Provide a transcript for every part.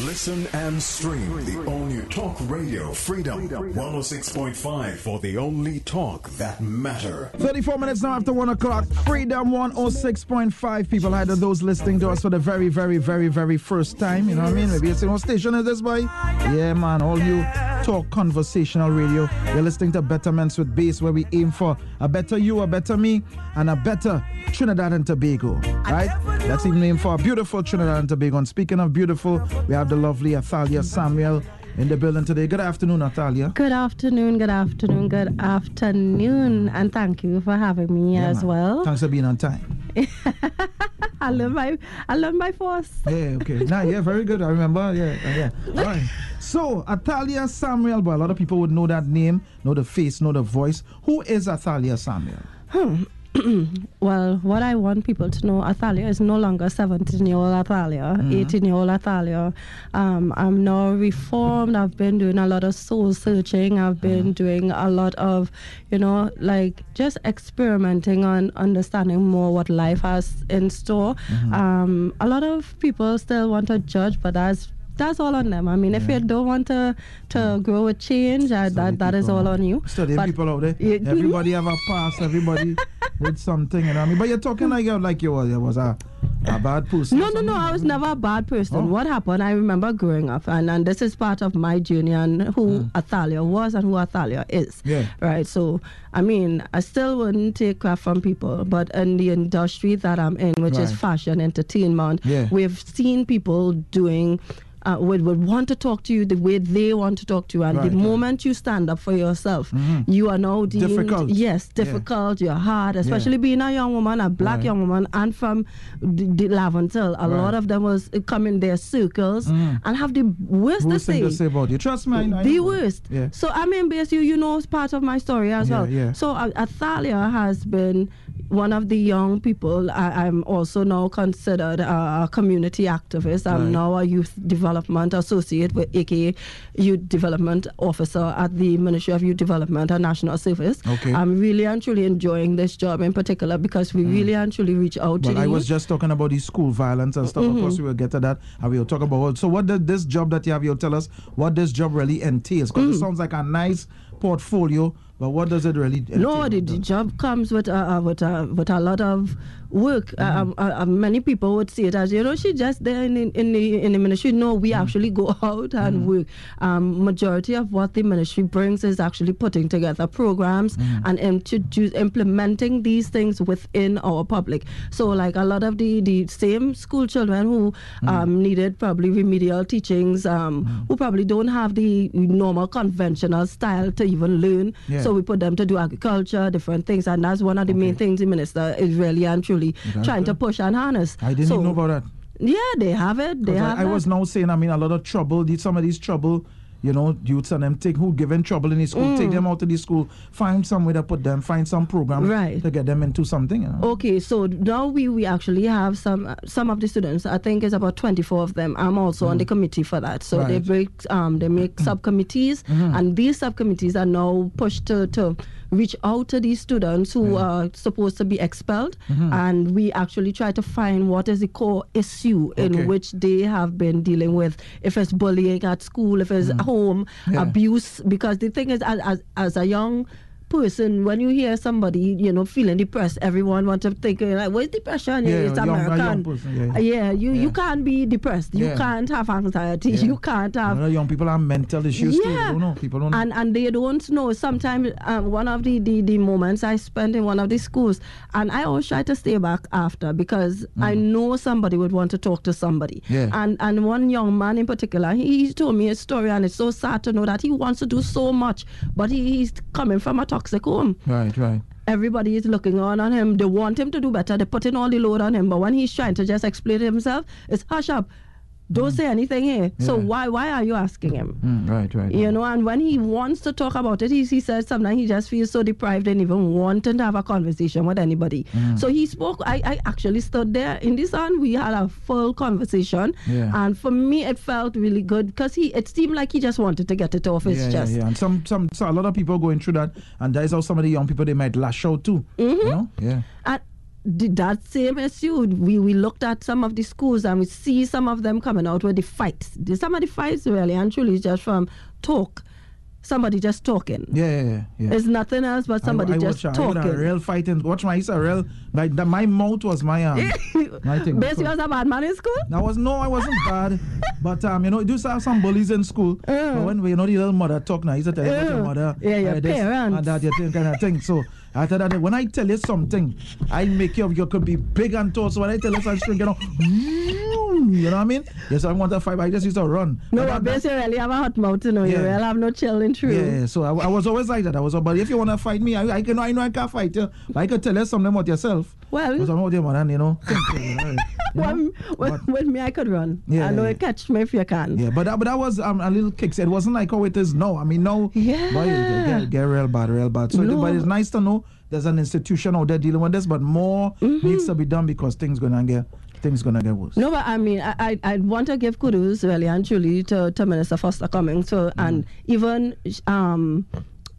Listen and stream the only Talk Radio Freedom 106.5 for the only talk that matter. 34 minutes now after 1 o'clock. Freedom 106.5. People, either those listening to us for the very, very, very, very first time. You know what I mean? Maybe it's in what station is this, boy? Yeah, man. All you talk conversational radio. You're listening to Betterments with Bass, where we aim for a better you, a better me, and a better Trinidad and Tobago. Right? That's even name for a beautiful Trinidad and Tobago. And speaking of beautiful, we have the lovely Athalia Samuel in the building today. Good afternoon, Natalia. Good afternoon, good afternoon, good afternoon, and thank you for having me Yeah, as man. well. Thanks for being on time. I learn my I learn by force. Yeah, okay. nah, yeah, very good. I remember. Yeah, uh, yeah. All right. So, Athalia Samuel, but a lot of people would know that name, know the face, know the voice. Who is Athalia Samuel? Well, what I want people to know, Athalia is no longer 17 year old Athalia, 18 year old Athalia. Um, I'm now reformed. I've been doing a lot of soul searching. I've been doing a lot of, you know, like just experimenting on understanding more what life has in store. Um, a lot of people still want to judge, but that's that's all on them. I mean, if Yeah. you don't want to to grow a change, uh, that that is all on you. Studying But- people out there. Yeah. Everybody have a past. Everybody did something, you know I mean? But you're talking like you like you was, you was a, a bad person. No, no, no. I was never a bad person. Oh. What happened? I remember growing up, and, and this is part of my journey and who Athalia was and who Athalia is. Yeah. Right. So, I mean, I still wouldn't take crap from people, but in the industry that I'm in, which is fashion entertainment, Yeah. we've seen people doing. Uh, would, would want to talk to you the way they want to talk to you, and Right, the right. moment you stand up for yourself, Mhm. you are now deemed Difficult. yes Yeah. difficult. You're hard, especially being a young woman, a black Right. young woman, and from the, the Laventille. A lot of them was uh, come in their circles Mhm. and have the worst, Worst to thing say. to say about you. Trust me, I. I The know. worst. Yeah. So I mean, basically, you know, it's part of my story as Yeah, well. yeah. So uh, Athalia has been one of the young people. I, I'm also now considered a, community activist. I'm Right. now a youth development associate with AKA Youth Development Officer at the Ministry of Youth Development and National Service. Okay. I'm really and truly enjoying this job in particular because we mm. really and truly reach out to Well, the I was just talking about the school violence and stuff. Of course, mm-hmm. we will get to that and we'll talk about. So, what does this job that you have? You'll tell us what this job really entails because it mm. sounds like a nice portfolio, but what does it really? No, the, the job comes with uh, uh, with uh, with a lot of work. Mm-hmm. um, uh, uh, many people would see it as you know she just there in, in, in the in the ministry. No, we Mm-hmm. actually go out and work. Um, majority of what the ministry brings is actually putting together programs Mm-hmm. and introduce implementing these things within our public. So like a lot of the the same school children who Mm-hmm. um, needed probably remedial teachings, um, who probably don't have the normal conventional style to even learn. Yeah. So we put them to do agriculture, different things, and that's one of the main things the minister is really and truly That's trying to push and harness. I didn't so, know about that. Yeah, they have it. They have I, I was now saying, I mean, a lot of trouble. Some of these trouble, you know, youths and them take who given trouble in the school, take them out of the school, find somewhere to put them, find some program Mm. Right. to get them into something. You know? Okay, so now we, we actually have some some of the students. I think it's about twenty four of them. I'm also on the committee for that. So they Mm. Right. Mm-hmm. break um they make subcommittees, and these subcommittees are now pushed to, to reach out to these students who are supposed to be expelled, Mm-hmm. and we actually try to find what is the core issue Okay. in which they have been dealing with. If it's bullying at school, if it's home Mm-hmm. Yeah. abuse, because the thing is, as as, as a young person, when you hear somebody, you know, feeling depressed, everyone want to think like, "Where's depression? Yeah, it's young- American." person, yeah, Uh, yeah, you Yeah. you can't be depressed. You can't have anxiety. You can't have. lot of young people have mental issues. Yeah, don't know. People don't know. and and they don't know. Sometimes um, one of the, the the moments I spent in one of the schools, and I always try to stay back after because I know somebody would want to talk to somebody. Mm. Yeah. And and one young man in particular, he, he told me a story, and it's so sad to know that he wants to do so much, but he, he's coming from a toxic home right, right. everybody is looking on on him. They want him to do better. They're putting all the load on him. But when he's trying to just explain himself, it's hush up. Don't say anything here. So why why are you asking him? Mm, right, right. You know, and when he wants to talk about it, he, he says sometimes he just feels so deprived and even wanting to have a conversation with anybody. Mm. So he spoke. I, I actually stood there in the sun. We had a full conversation, Yeah. and for me, it felt really good because he. It seemed like he just wanted to get it off his yeah, chest. yeah, yeah. And some, some, so a lot of people going through that, and that is how some of the young people they might lash out too. Mm-hmm. You know? Yeah. And the, that same issue, we, we looked at some of the schools and we see some of them coming out with the fights. Some of the fights really and truly is just from talk. Somebody just talking. Yeah, yeah, yeah. It's nothing else but somebody I, I just watch, talking. I a real fighting. Watch my, it's a real, like, the, my mouth was my, um, my thing. Basically, was a bad man in school? I was, no, I wasn't bad. But, um, you know, you do have some bullies in school. Uh. But when, you know, the little mother talk now, he's a tell you about your mother. Yeah, your uh, this parents. And that, you think, kind of thing. So, after that, when I tell you something, I make you, you could be big and tall. So when I tell you something, you know, you know what I mean? Yes, I want to fight, but I just used to run. No, But but that- that- basically, really have a hot mouth, you know. You Yeah. really have no chilling through. Yeah, yeah, so I, I was always like that. I was, but if you want to fight me, I, I can. I know I can't fight you. But I could tell you something about yourself. Well- Because I'm not your man, you know. Think, you know, you Well, know? with, But- with me, I could run. Yeah, I know yeah. catch me if you can. Yeah, but that, but that was um, a little kick. It wasn't like how it is now. I mean, now, Yeah. boy, it get, get real bad, real bad. So, it- No. but it's nice to know there's an institution out there dealing with this, but more Mm-hmm. needs to be done because things gonna get things gonna get worse. No, but I mean, I, I, I want to give kudos really and truly to, to Minister Foster Cummings. So, and even um,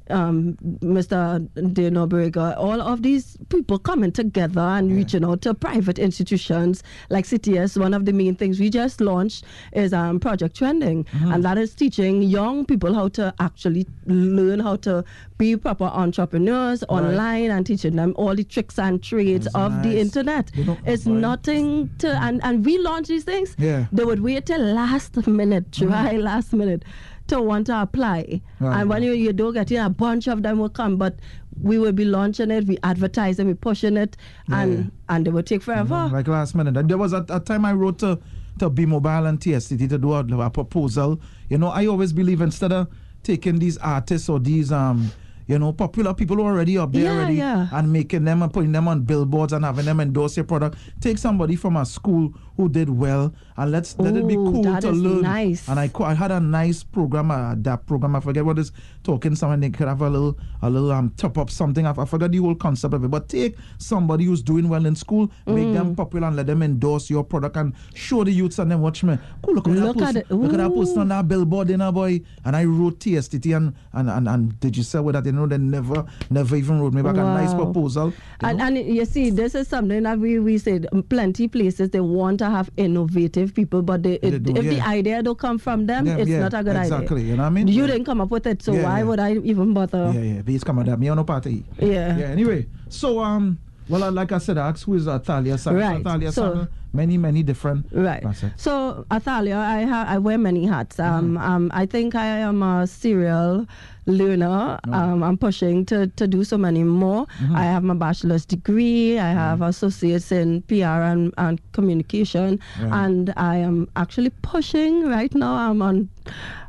um, Mr. Dino Borrega, all of these people coming together and reaching out to private institutions like CTS. One of the main things we just launched is um, Project Trending, and that is teaching young people how to actually learn how to be proper entrepreneurs online and teaching them all the tricks and trades That's of the internet. It's boy. nothing to, and, and we launch these things. Yeah. They would wait till last minute, try last minute to want to apply. Right. And when you, you don't get in, a bunch of them will come, but we will be launching it, we advertise it, we pushing it, and and it will take forever. like last minute. There was a, a time I wrote to, to B Mobile and TSTT to do a, a proposal. You know, I always believe instead of taking these artists or these um you know popular people who are already up there Yeah, already yeah. and making them and putting them on billboards and having them endorse your product. Take somebody from a school who did well and let's let it be cool to learn. nice. And I I had a nice program, uh, that program. I forget what is talking. Someone they could have a little a little um top up something. I, I forgot the whole concept of it. But take somebody who's doing well in school, make Mm. them popular, and let them endorse your product and show the youths and them watch me. Cool, look, at Look that at it. look at that Ooh. on that billboard, in a boy. And I wrote TSTT and and and, and did you say with that? Know, they never never even wrote me back a nice proposal. And, know? and you see, this is something that we, we said um, plenty places they want to have innovative people, but they, They it, do, if the idea don't come from them, Them, it's yeah, not a good exactly, idea. you know what I mean? You Yeah. didn't come up with it, so Yeah, why yeah. would I even bother? Yeah, yeah. Please come that. Me on a party. Yeah. Yeah. Anyway, so um, well, uh, like I said, I asked who is Athalia Sang. Right, Athalia so- many, many different. Right. facets. So, Athalia, I ha- I wear many hats. Um, Mm-hmm. um, I think I am a serial learner. Oh. Um, I'm pushing to, to do so many more. Mm-hmm. I have my bachelor's degree. I have associates in PR and, and communication, and I am actually pushing right now. I'm on.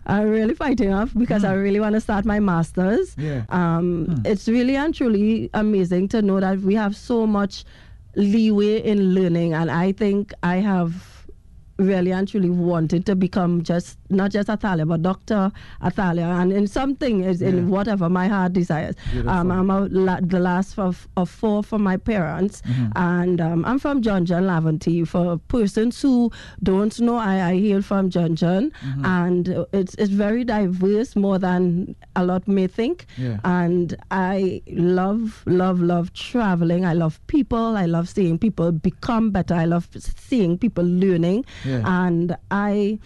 I'm really fighting off because I really want to start my master's. Mm. Yeah. Um, It's really and truly amazing to know that we have so much leeway in learning, and I think I have really and truly wanted to become just not just Athalia but Doctor Athalia, and in something is Yeah. in whatever my heart desires. Um, I'm a, la- the last of, of four from my parents, Mm-hmm. and um, I'm from John John Laventille. For persons who don't know, I, I hail from John John, Mm-hmm. and it's it's very diverse, more than a lot may think. Yeah. And I love, love, love traveling. I love people. I love seeing people become better. I love seeing people learning. Yeah. And I.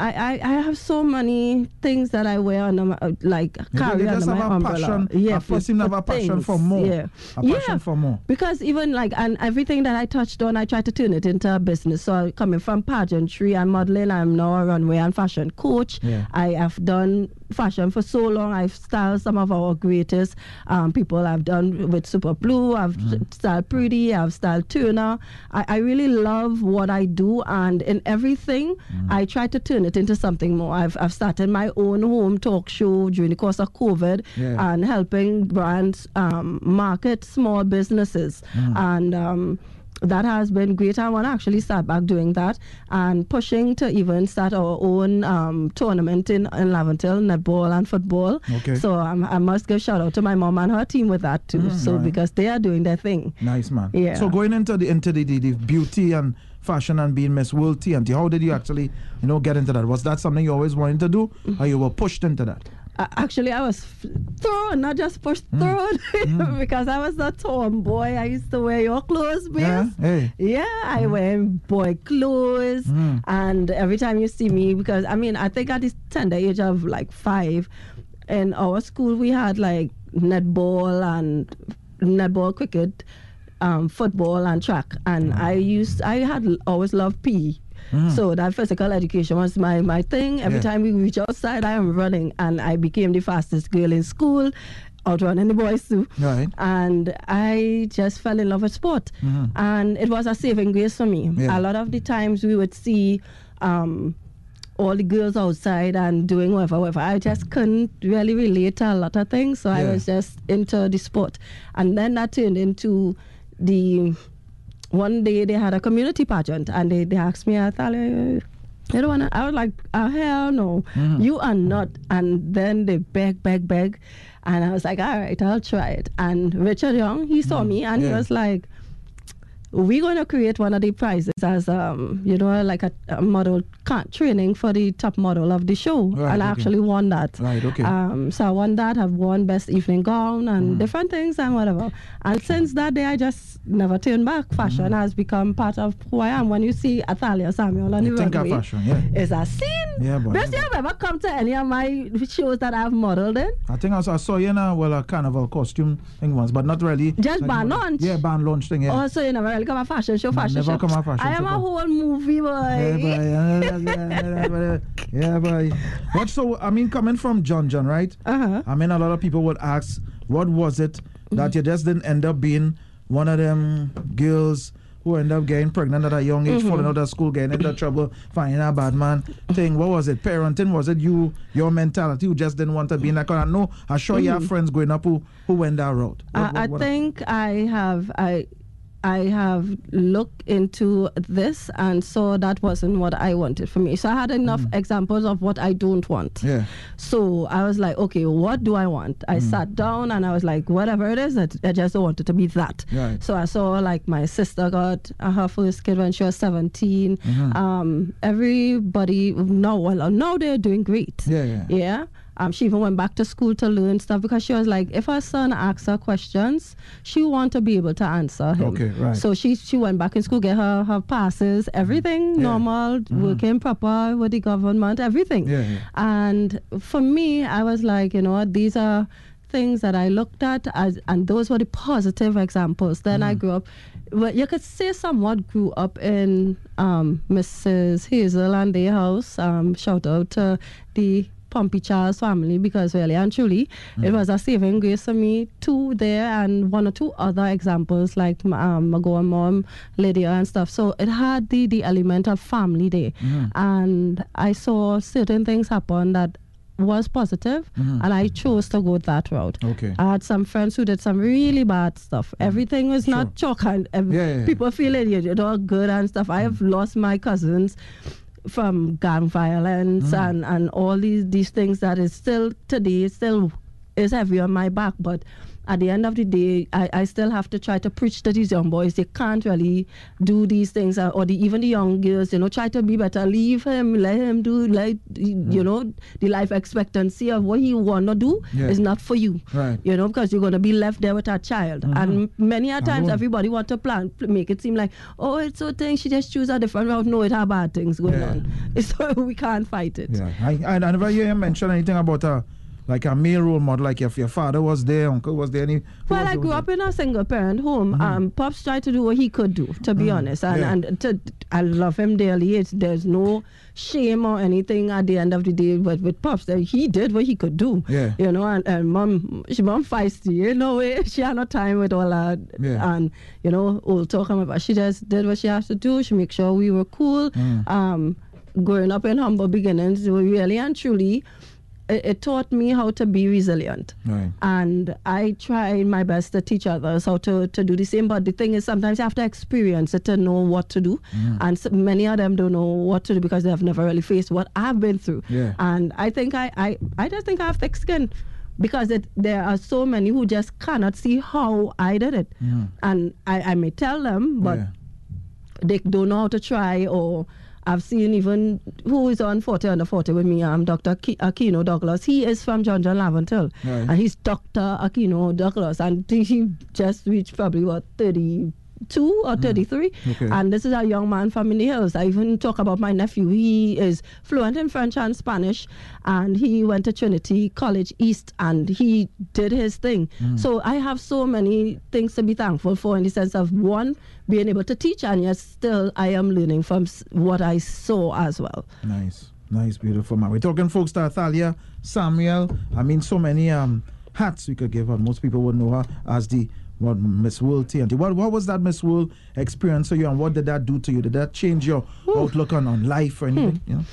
I, I, I have so many things that I wear under my, uh, like You carry just under my have a umbrella. passion. Yeah, a- you seem to have a passion for more. Yeah, A passion yeah. for more. Because even like and everything that I touched on, I try to turn it into a business. So coming from pageantry and modeling, I'm now a runway and fashion coach. Yeah. I have done fashion for so long. I've styled some of our greatest um, people. I've done with Super Blue. I've Mm. styled Preedy. I've styled Turner. I, I really love what I do, and in everything, Mm. I try to turn it into something more. I've I've started my own home talk show during the course of COVID, Yeah. and helping brands um, market small businesses and. Um, that has been great. I want to actually start back doing that and pushing to even start our own um, tournament in, in Laventille, netball and football. Okay. So um, I must give shout out to my mom and her team with that too. so right. because they are doing their thing. Nice man. Yeah. So going into the into the, the, the beauty and fashion and being Miss World TNT, how did you actually, you know, get into that? Was that something you always wanted to do, or you were pushed into that? Uh, actually I was thrown, not just pushed, Mm. thrown, because I was a tomboy. I used to wear your clothes, Bill. Yeah, hey. Yeah, I wear boy clothes, Mm. and every time you see me, because I mean, I think at this tender age of like five, in our school we had like netball and netball, cricket, um, football, and track, and I used I had always loved PE. So that physical education was my, my thing. Every Yeah. time we reach outside, I am running, and I became the fastest girl in school, outrunning the boys too Right. and I just fell in love with sport. And it was a saving grace for me. Mm-hmm. Yeah. A lot of the times we would see um, all the girls outside and doing whatever, whatever. I just couldn't really relate to a lot of things, so I was just into the sport. And then that turned into the one day they had a community pageant and they, they asked me, I thought, you don't want to, I was like, oh, hell no, Mm-hmm. you are not. And then they beg, beg, beg. And I was like, all right, I'll try it. And Richard Young, he saw me and Mm. Yeah. he was like, we're going to create one of the prizes as um you know like a, a model training for the top model of the show Right, and I okay. actually won that Right, okay. um so I won that I've won best evening gown and Mm. different things and whatever and since that day I just never turned back fashion Mm-hmm. has become part of who I am when you see Athalia Samuel on You the think runway fashion, yeah. it's a scene Yeah, boy. best you have ever come to any of my shows that I've modeled in I think I saw, I saw you a, well, a carnival costume thing once, but not really. Just like band launch? Yeah, band launch thing, yeah. also you never really come a fashion show fashion never show come a fashion I am show. a whole movie boy Yeah, boy. Yeah, yeah, boy. Uh, what so? I mean, coming from John John, right? uh-huh I mean, a lot of people would ask, what was it that mm-hmm. you just didn't end up being one of them girls who end up getting pregnant at a young age, falling mm-hmm. out of school, getting into trouble, finding a bad man thing? What was it? Parenting? Was it you, your mentality, who just didn't want to be in that? Cause I know, I'm sure you have mm-hmm. friends growing up who, who went that route. What- I, what- I think I have I I have looked into this and saw that wasn't what I wanted for me. So I had enough examples of what I don't want. Mm. Yeah. So I was like, okay, what do I want? I Mm. sat down and I was like, whatever it is, I, I just don't want it to be that. Right. So I saw like my sister got her first kid when she was 17. Mm-hmm. Um, everybody, no, well, now they're doing great. Yeah, yeah. Yeah. Um, she even went back to school to learn stuff because she was like, if her son asks her questions, she want to be able to answer him. Okay, right. So she she went back in school, get her her passes, everything Yeah. normal, working proper with the government, everything. Yeah, yeah. And for me, I was like, you know what, these are things that I looked at as, and those were the positive examples. Then Mm. I grew up. Well, you could say somewhat grew up in um, Mrs. Hazel and their house. Um, shout out to the Pompey Charles family because really and truly Mm. it hmm. was a saving grace for me too there and one or two other examples like m- um, my Goa mom Lydia and stuff. So it had the the element of family there hmm. and I saw certain things happen that was positive hmm. and I chose to go that route. Okay. I had some friends who did some really bad stuff. Everything was not chalk and ev- Yeah, yeah, yeah. people feel it all good and stuff. I have lost my cousins from gang violence Mm. and, and all these these things that is still today still is heavy on my back but at the end of the day I, I still have to try to preach to these young boys. They can't really do these things uh, or the, even the young girls you know try to be better. Leave him let him do like you know the life expectancy of what he want to do Yeah. is not for you. Right. you know because you're going to be left there with a child. And many a times everybody want to plan make it seem like oh it's so thing she just choose a different route. No it have bad things going Yeah. on. So we can't fight it. Yeah, I, I, I never hear him mention anything about a like a male role model, like if your father was there, uncle was there, any. Well, I grew up in a single parent home. Um, Pops tried to do what he could do, to be honest, and, Yeah. and to, I love him dearly. It's, there's no shame or anything at the end of the day. But with Pops, he did what he could do. Yeah. You know, and, and mom, she mom feisty. You know, eh, she had no time with all that. Yeah. And you know, all talking about. She just did what she has to do. She make sure we were cool. Mm. Um, growing up in humble beginnings, really and truly. It, it taught me how to be resilient Right. and I try my best to teach others how to, to do the same. But the thing is, sometimes you have to experience it to know what to do, Mm. and so many of them don't know what to do because they have never really faced what I've been through. Yeah. And I think I, I, I just think I have thick skin. Because it, there are so many who just cannot see how I did it, and I, I may tell them, but Yeah. they don't know how to try or I've seen even who is on 40 under 40 with me, um, Dr. Ki- Aquino Douglas. He is from John John Laventille. Right. And he's Dr. Aquino Douglas. And he just reached probably, what, 30 32 or 33. Okay. And this is a young man from in the hills. I even talk about my nephew. He is fluent in French and Spanish, and he went to Trinity College East and he did his thing. So I have so many things to be thankful for in the sense of one, being able to teach, and yet still I am learning from what I saw as well. Nice, nice, beautiful man. We're talking folks to Thalia Samuel. I mean, so many um hats we could give her. Most people would know her as the what Miss World TNT. What what was that Miss World experience for you, and what did that do to you? Did that change your outlook on, on life or anything? Hmm. You know?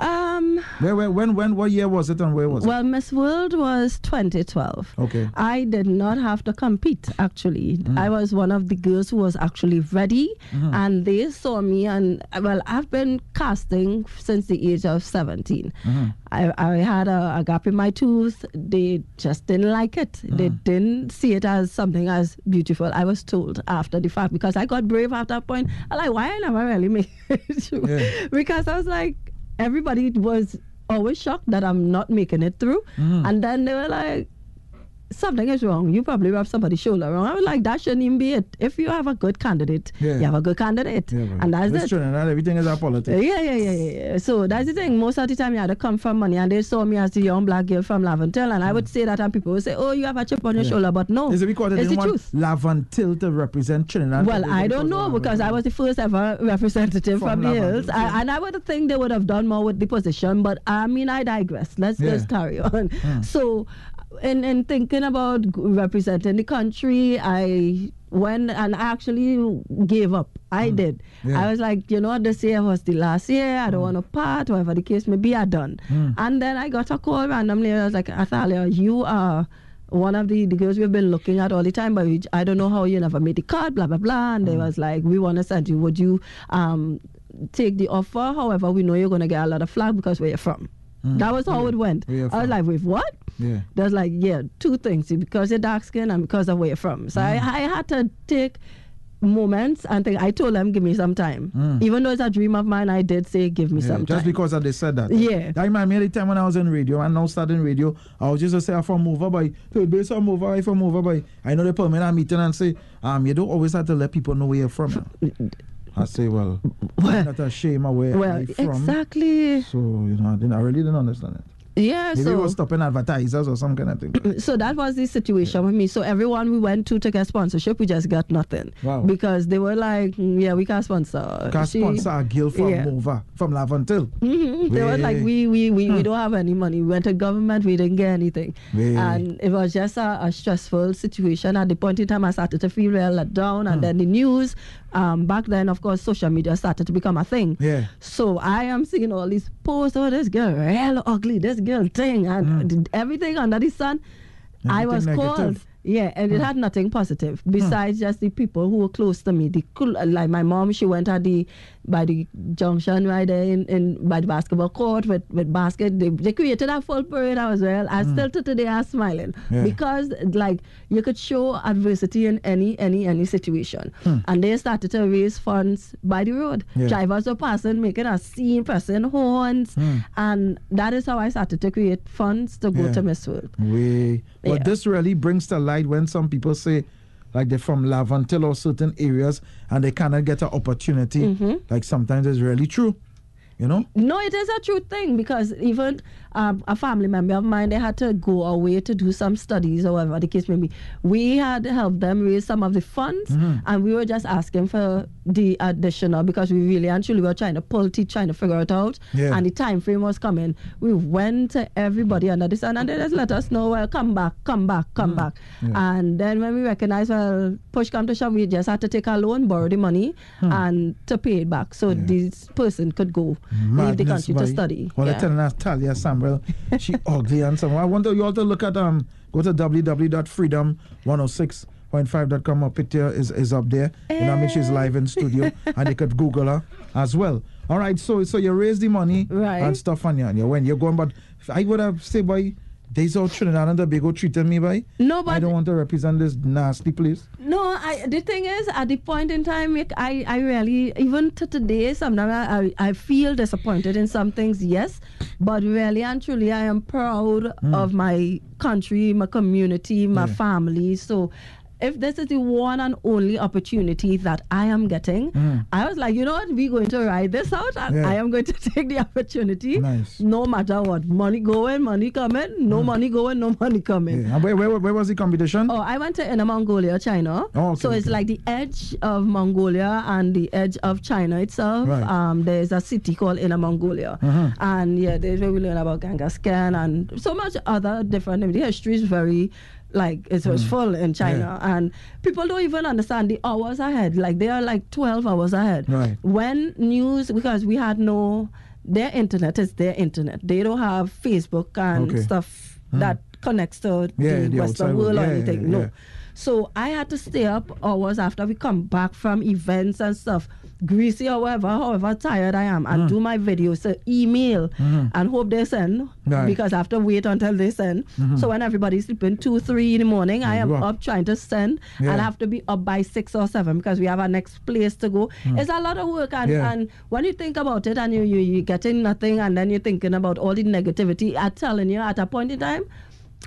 Um, Where, where, when, when, what year was it, and where was well, Miss World was 2012. Okay. I did not have to compete actually. Mm. I was one of the girls who was actually ready Mm-hmm. and they saw me and well I've been casting since the age of 17. Mm-hmm. I, I had a, a gap in my tooth. They just didn't like it. They Mm. didn't see it as something as beautiful. I was told after the fact because I got brave at that point. I like why I never really made it. Yeah. because I was like everybody was always shocked that I'm not making it through. Mm-hmm. And then they were like, something is wrong. You probably rub somebody's shoulder wrong. I was like, that shouldn't even be it. If you have a good candidate, Yeah. you have a good candidate. Yeah, and that's this it. Trinidad, everything is a politics. Yeah, yeah, yeah, yeah. So that's the thing. Most of the time, you had to come from money, and they saw me as the young black girl from Laventille, and I would say that, and people would say, "Oh, you have a chip on your Mm. Yeah. shoulder," but no, Is it because it's the truth. Laventille to represent Trinidad? Well, I don't know because I was the first ever representative From from, the hills. I, and I would think they would have done more with the position. But I mean, I digress. Let's just carry on. So, in in thinking about representing the country, I went and I actually gave up. I hmm. did. Yeah. I was like, you know, what, this year was the last year. I don't hmm. want to part, whatever the case may be. I done. Hmm. And then I got a call randomly. I was like, Athalia, you are one of the, the girls we've been looking at all the time, but we, I don't know how you never made the cut, blah, blah, blah. And they was like, we want to send you. Would you um, take the offer? However, we know you're going to get a lot of flag because where you're from. Mm. That was how it went. I was like, with what? Yeah. There's like, yeah, two things because you're dark skinned and because of where you're from. So I, mm. I had to take moments and think, I told them, give me some time. Mm. Even though it's a dream of mine, I did say, give me Yeah, some just time. Just because they said that. Yeah. I remember me the time when I was in radio and now starting radio, I was just to say I'm from over by to be some over I from over by. I know the put me in a meeting and say, um, you don't always have to let people know where you're from. I say, well, Well- not ashamed of where well, from. exactly. So, you know, I, didn't, I really didn't understand it. Yeah, Maybe so. it was stopping advertisers or some kind of thing. so that was the situation with me. So everyone we went to to get sponsorship, we just got nothing. Wow. Because they were like, "Mm, yeah, we can't sponsor. Can She- sponsor a girl from yeah. over, from Laventille. Mhm. They were like, we we, we, we don't have any money. We went to government, we didn't get anything. Way. And it was just a, a stressful situation. At the point in time, I started to feel real let down. And then the news, um, back then, of course, social media started to become a thing. Yeah. So I am seeing all these posts, oh, this girl real ugly, this girl thing, and mm. everything under the sun. I was negative. called. Yeah, and it mm. had nothing positive mm. besides just the people who were close to me. The cool, like my mom, she went at the by the junction right there in, in by the basketball court with, with basket. They, they created a full parade as well. I mm. still to today are smiling Yeah. because like you could show adversity in any any any situation. Hmm. And they started to raise funds by the road. Yeah. Drivers were passing, making a scene, pressing horns, hmm. and that is how I started to create funds to go Yeah. to Miss World. Yeah. this really brings to light when some people say, like they're from Laventille or certain areas and they cannot get an opportunity. Mm-hmm. Like sometimes it's really true. You know? No, it is a true thing because even um, a family member of mine, they had to go away to do some studies or whatever the case may be. We had helped them raise some of the funds Mm-hmm. and we were just asking for the additional because we really and truly were trying to pull teeth, trying to figure it out. Yeah. And the time frame was coming. We went to everybody under the sun and they just let us know, well, come back, come back, come back. Mm. Yeah. And then when we recognized, well, push come to shove, we just had to take a loan, borrow the money, Hmm. and to pay it back so this person could go leave the country to study. Well, Yeah. they're telling us Talia Samuel, she ugly and some. I want you all to look at um go to www.freedom106.5.com. Her picture is, is up there. You know, I mean she's live in studio and you could Google her as well. All right, so so you raise the money Right. and stuff and you, and you when you're going, but I would have say boy, These all Trinidad and Tobago treating me by. No, but I don't want to represent this nasty place. No, I, the thing is, at the point in time, I, I really, even to today, sometimes I, I feel disappointed in some things, yes, but really and truly, I am proud hmm. of my country, my community, my Yeah. family. So, if this is the one and only opportunity that I am getting, hmm. I was like, you know what, we're going to ride this out, and Yeah. I am going to take the opportunity, Nice. no matter what. Money going, money coming, no hmm. money going, no money coming. Yeah. Where, where, where was the competition? Oh, I went to Inner Mongolia, China. Oh, okay, so it's okay. like the edge of Mongolia and the edge of China itself. Right. Um, there's a city called Inner Mongolia, mm-hmm. and yeah, there's where we learn about Genghis Khan and so much other different. The history is very. Like it was mm. full in China, and people don't even understand the hours ahead. Like they are like twelve hours ahead. Right. When news, because we had no, their internet is their internet. They don't have Facebook and Okay. stuff mm. that connects to Yeah, the, the Western world world. or Yeah, anything. yeah, no. So I had to stay up hours after we come back from events and stuff, greasy or whatever, however tired I am, and mm. do my videos, so email mm-hmm. and hope they send Right. because I have to wait until they send. Mm-hmm. So when everybody's sleeping two, three in the morning, I am are. up trying to send Yeah. and I have to be up by six or seven because we have our next place to go. Mm. It's a lot of work and, Yeah. and when you think about it and you, you, you're getting nothing and then you're thinking about all the negativity, I'm telling you, at a point in time,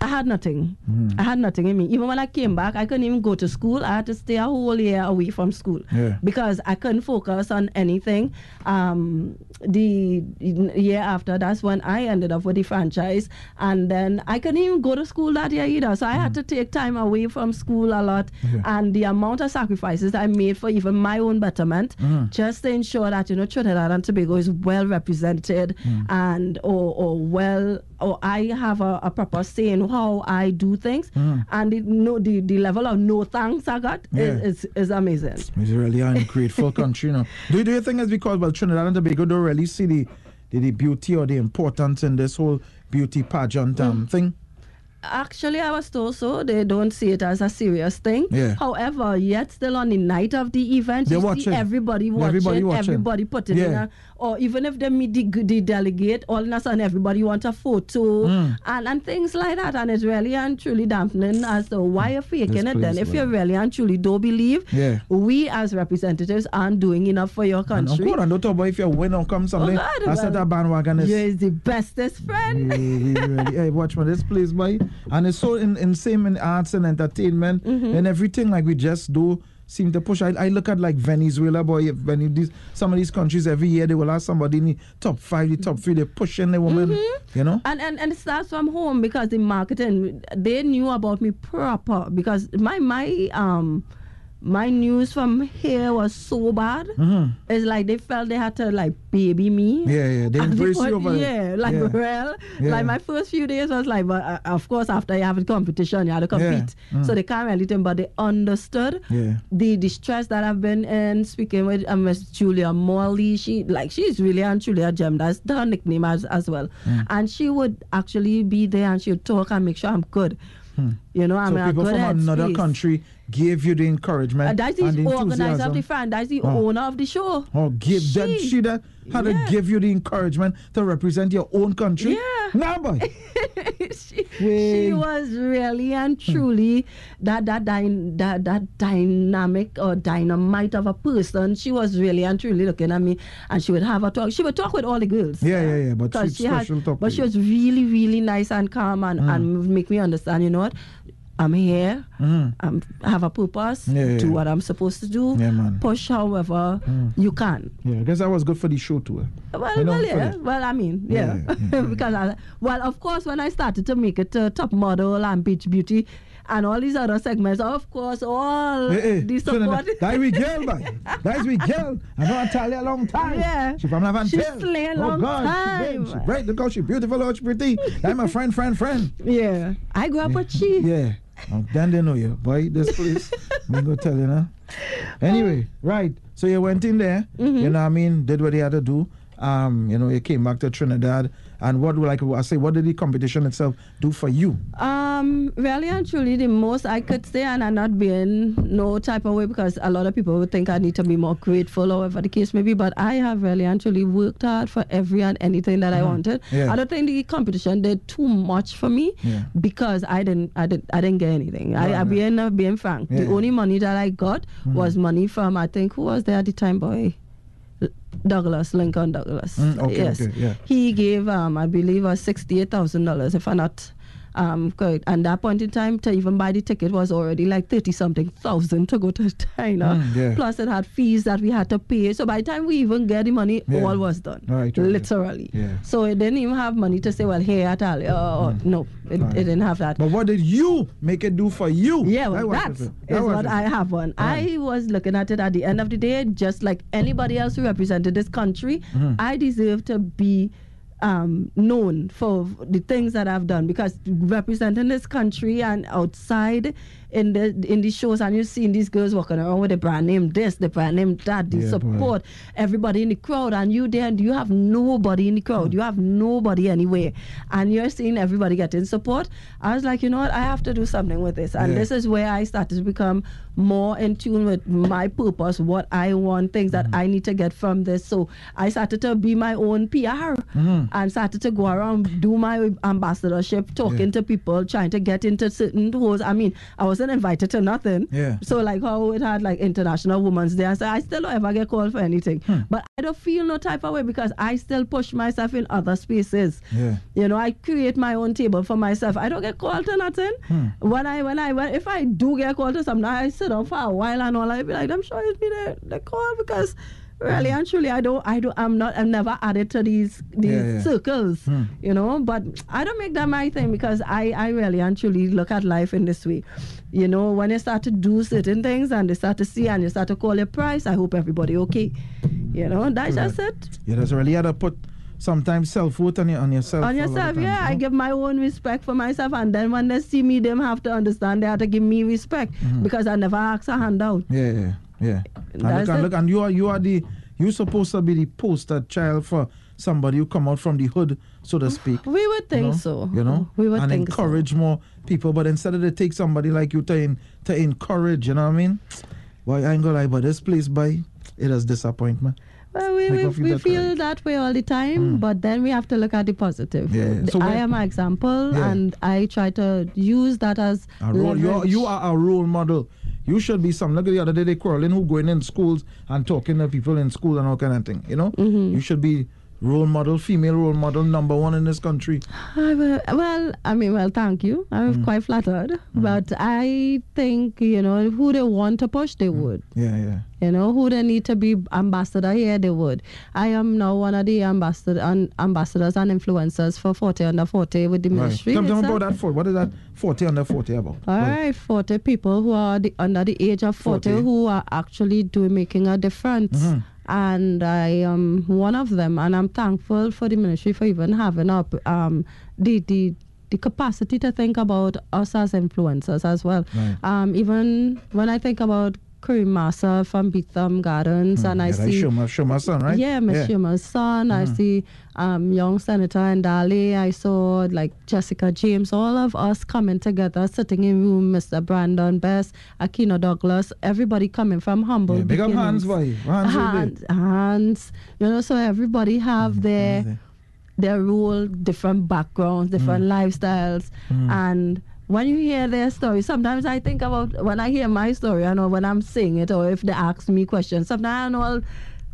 I had nothing. Mm-hmm. I had nothing in me. Even when I came back, I couldn't even go to school. I had to stay a whole year away from school Yeah. because I couldn't focus on anything. Um, the year after, that's when I ended up with the franchise, and then I couldn't even go to school that year either. So I had to take time away from school a lot, Mm. Yeah. and the amount of sacrifices I made for even my own betterment, Mm. just to ensure that you know Trinidad and Tobago is well represented Mm. and or, or well or I have a, a proper say in how I do things, and the, no, the the level of no thanks I got Mm. Yeah. is, is is amazing. It's really an ungrateful country, you know. Do you, do you think it's because, well, Trinidad and Tobago don't really see the, the, the beauty or the importance in this whole beauty pageant Mm. um, thing? Actually, I was told so. They don't see it as a serious thing. Yeah. However, yet still on the night of the event, They're you watching. see everybody watching, Everybody watching. everybody putting in Yeah. a, or even if they meet the, the delegate, all of a sudden everybody want a photo Mm. and, and things like that. And it's really and truly dampening as to why you're faking This it then. If you really and truly don't believe, Yeah. we as representatives aren't doing enough for your And country. of course, and don't talk about if you win or come something. God, I said well, that bandwagon is. you is the bestest friend. really. Hey, watch me, this place, boy. And it's so in, in same in arts and entertainment Mm-hmm. and everything like we just do seem to push. I, I look at like Venezuela, boy. If Vene- these, some of these countries every year they will have somebody in the top five, the top three. They're pushing the woman, Mm-hmm. you know. And, and and it starts from home because the marketing they knew about me proper because my my um my news from here was so bad. It's like they felt they had to like baby me. Mm-hmm. Yeah, yeah. They embrace put- you over Yeah, like yeah. well, Yeah. like my first few days was like, but uh, of course after you have a competition, you have to Yeah. compete. Mm. So they can't really think, but they understood Yeah. the distress that I've been in. Speaking with uh, Miss Julia Morley, she like she's really and Julia gem. That's her nickname as as well. Mm. And she would actually be there and she would talk and make sure I'm good. You know, I'm Hmm. so a people from another country gave you the encouragement And that's the and the organizer of the fan. That's the Oh. owner of the show. Oh, give that She- she that had Yeah. to give you the encouragement to represent your own country. Yeah. Nah, boy. she, she was really and truly that that, that that dynamic or dynamite of a person. She was really and truly looking at me, and she would have a talk. She would talk with all the girls. Yeah, yeah, yeah, but Because she had, talk but she was really, really nice and calm and, and make me understand. You know what? I'm here. Mhm. I'm, I have a purpose. Yeah, yeah, do yeah. what I'm supposed to do. Yeah, man. Push however you can. Yeah, I guess that was good for the show too. eh? Well, You know, well, yeah. Well, I mean, Yeah, yeah. yeah, because, I, well, of course, when I started to make it to top model and beach beauty and all these other segments, of course, all Hey, hey, the support. That we girl, boy. That's we girl. I know you a long time. Yeah. She from Laventille. Slay a oh long God, She, time. big, she great. Look how she beautiful, how she pretty. That's my friend, friend, friend. yeah. I grew up with she. Yeah. Oh, then they know you. Boy, this place. me go tell you now. Anyway, right. So you went in there, Mm-hmm. you know what I mean, did what you had to do. Um, you know, you came back to Trinidad, and what like I say, what did the competition itself do for you? Um, really and truly, the most I could say, and I'm not being no type of way because a lot of people would think I need to be more grateful or whatever the case may be. But I have really and truly worked hard for every and anything that I wanted. Yeah. I don't think the competition did too much for me Yeah. because I didn't, I didn't, I didn't get anything. I, I being, uh, being frank, the Yeah. only money that I got was money from I think who was there at the time, boy. Douglas, Lincoln Douglas. Mm, okay, yes. okay, yeah. He gave, um, I believe, us sixty-eight thousand dollars, if I'm not um, correct. And that point in time, to even buy the ticket was already like thirty something thousand to go to China. Mm, yeah. Plus, it had fees that we had to pay. So by the time we even get the money, Yeah. all was done. Right, right, right. literally. Yeah. So it didn't even have money to say, well, here at all. Uh, No, it, Right. it didn't have that. But what did you make it do for you? Yeah, well, was that's is That was what it. I have one. I was looking at it at the end of the day, just like anybody else who represented this country, Mm-hmm. I deserve to be um, known for the things that I've done because representing this country and outside in the in the shows and you've seen these girls walking around with the brand name this, the brand name that, they Yeah, boy. support, everybody in the crowd, and you there you have nobody in the crowd, Hmm. you have nobody anywhere, and you're seeing everybody getting support. I was like, you know what, I have to do something with this, and Yeah. this is where I started to become more in tune with my purpose, what I want, things that Hmm. I need to get from this. So I started to be my own PR Hmm. and started to go around do my ambassadorship, talking to people, trying to get into certain roles. I mean, I wasn't invited to nothing. Yeah. So like how it had like International Women's Day, I said I still don't ever get called for anything, Hmm. but I don't feel no type of way because I still push myself in other spaces. Yeah. You know, I create my own table for myself. I don't get called to nothing. Hmm. When I when I when, if I do get called to something, I sit down for a while and all. I be like, I'm sure it's me the, the call because really and truly, I don't I don't I'm not I'm never added to these these Yeah, yeah. circles. Hmm. You know, but I don't make that my thing because I I really and truly look at life in this way. You know, when you start to do certain things and they start to see and you start to call your price, I hope everybody okay. You know, that's just it. You just really had to put sometimes self worth on, your, on yourself. on a yourself, yeah. I give my own respect for myself, and then when they see me, them have to understand they have to give me respect because I never ask a handout. Yeah, yeah, yeah. And look, and look, and you are you are the you supposed to be the poster child for somebody who come out from the hood, so to speak. We would you think know? so. You know, we would and encourage more people. But instead of they take somebody like you to in, to encourage, you know what I mean? Boy, I ain't gonna lie, but this place, by it is disappointment. Well, we, we, feel we that feel way. that way all the time, mm. but then we have to look at the positive. Yeah, yeah. So I am an example, Yeah. and I try to use that as A role, you, are, you are a role model. You should be some. Look at the other day they quarreling who going in schools and talking to people in school and all kind of thing. You know, Mm-hmm. you should be role model, female role model number one in this country. I will, well, I mean, well, thank you. I'm Mm. quite flattered, but I think you know who they want to push, they would. Yeah, yeah. You know, who they need to be ambassador here, they would. I am now one of the ambassador, an, ambassadors and influencers for 40 under 40 with the Right. ministry. Tell, itself. about that. For what is that? Forty under forty about? All right, 40 people who are the, under the age of 40, 40. who are actually doing making a difference. Mm-hmm. And I am one of them, and I'm thankful for the ministry for even having up um, the, the the capacity to think about us as influencers as well. Right. Um, even when I think about Kareem Massa from Beetham Gardens, and I Hmm. yeah, see show my son, right? yeah, Miss Schumer's son. I Mm-hmm. see um, young Senator Ndali. I saw like Jessica James. All of us coming together, sitting in room. Mr. Brandon Best, Akino Douglas. Everybody coming from humble Yeah, big up hands, boy. Hands. Hands, hands. You know, so everybody have their their role, different backgrounds, Mm. different lifestyles, and when you hear their story, sometimes I think about when I hear my story, I know when I'm saying it or if they ask me questions, sometimes I know I'll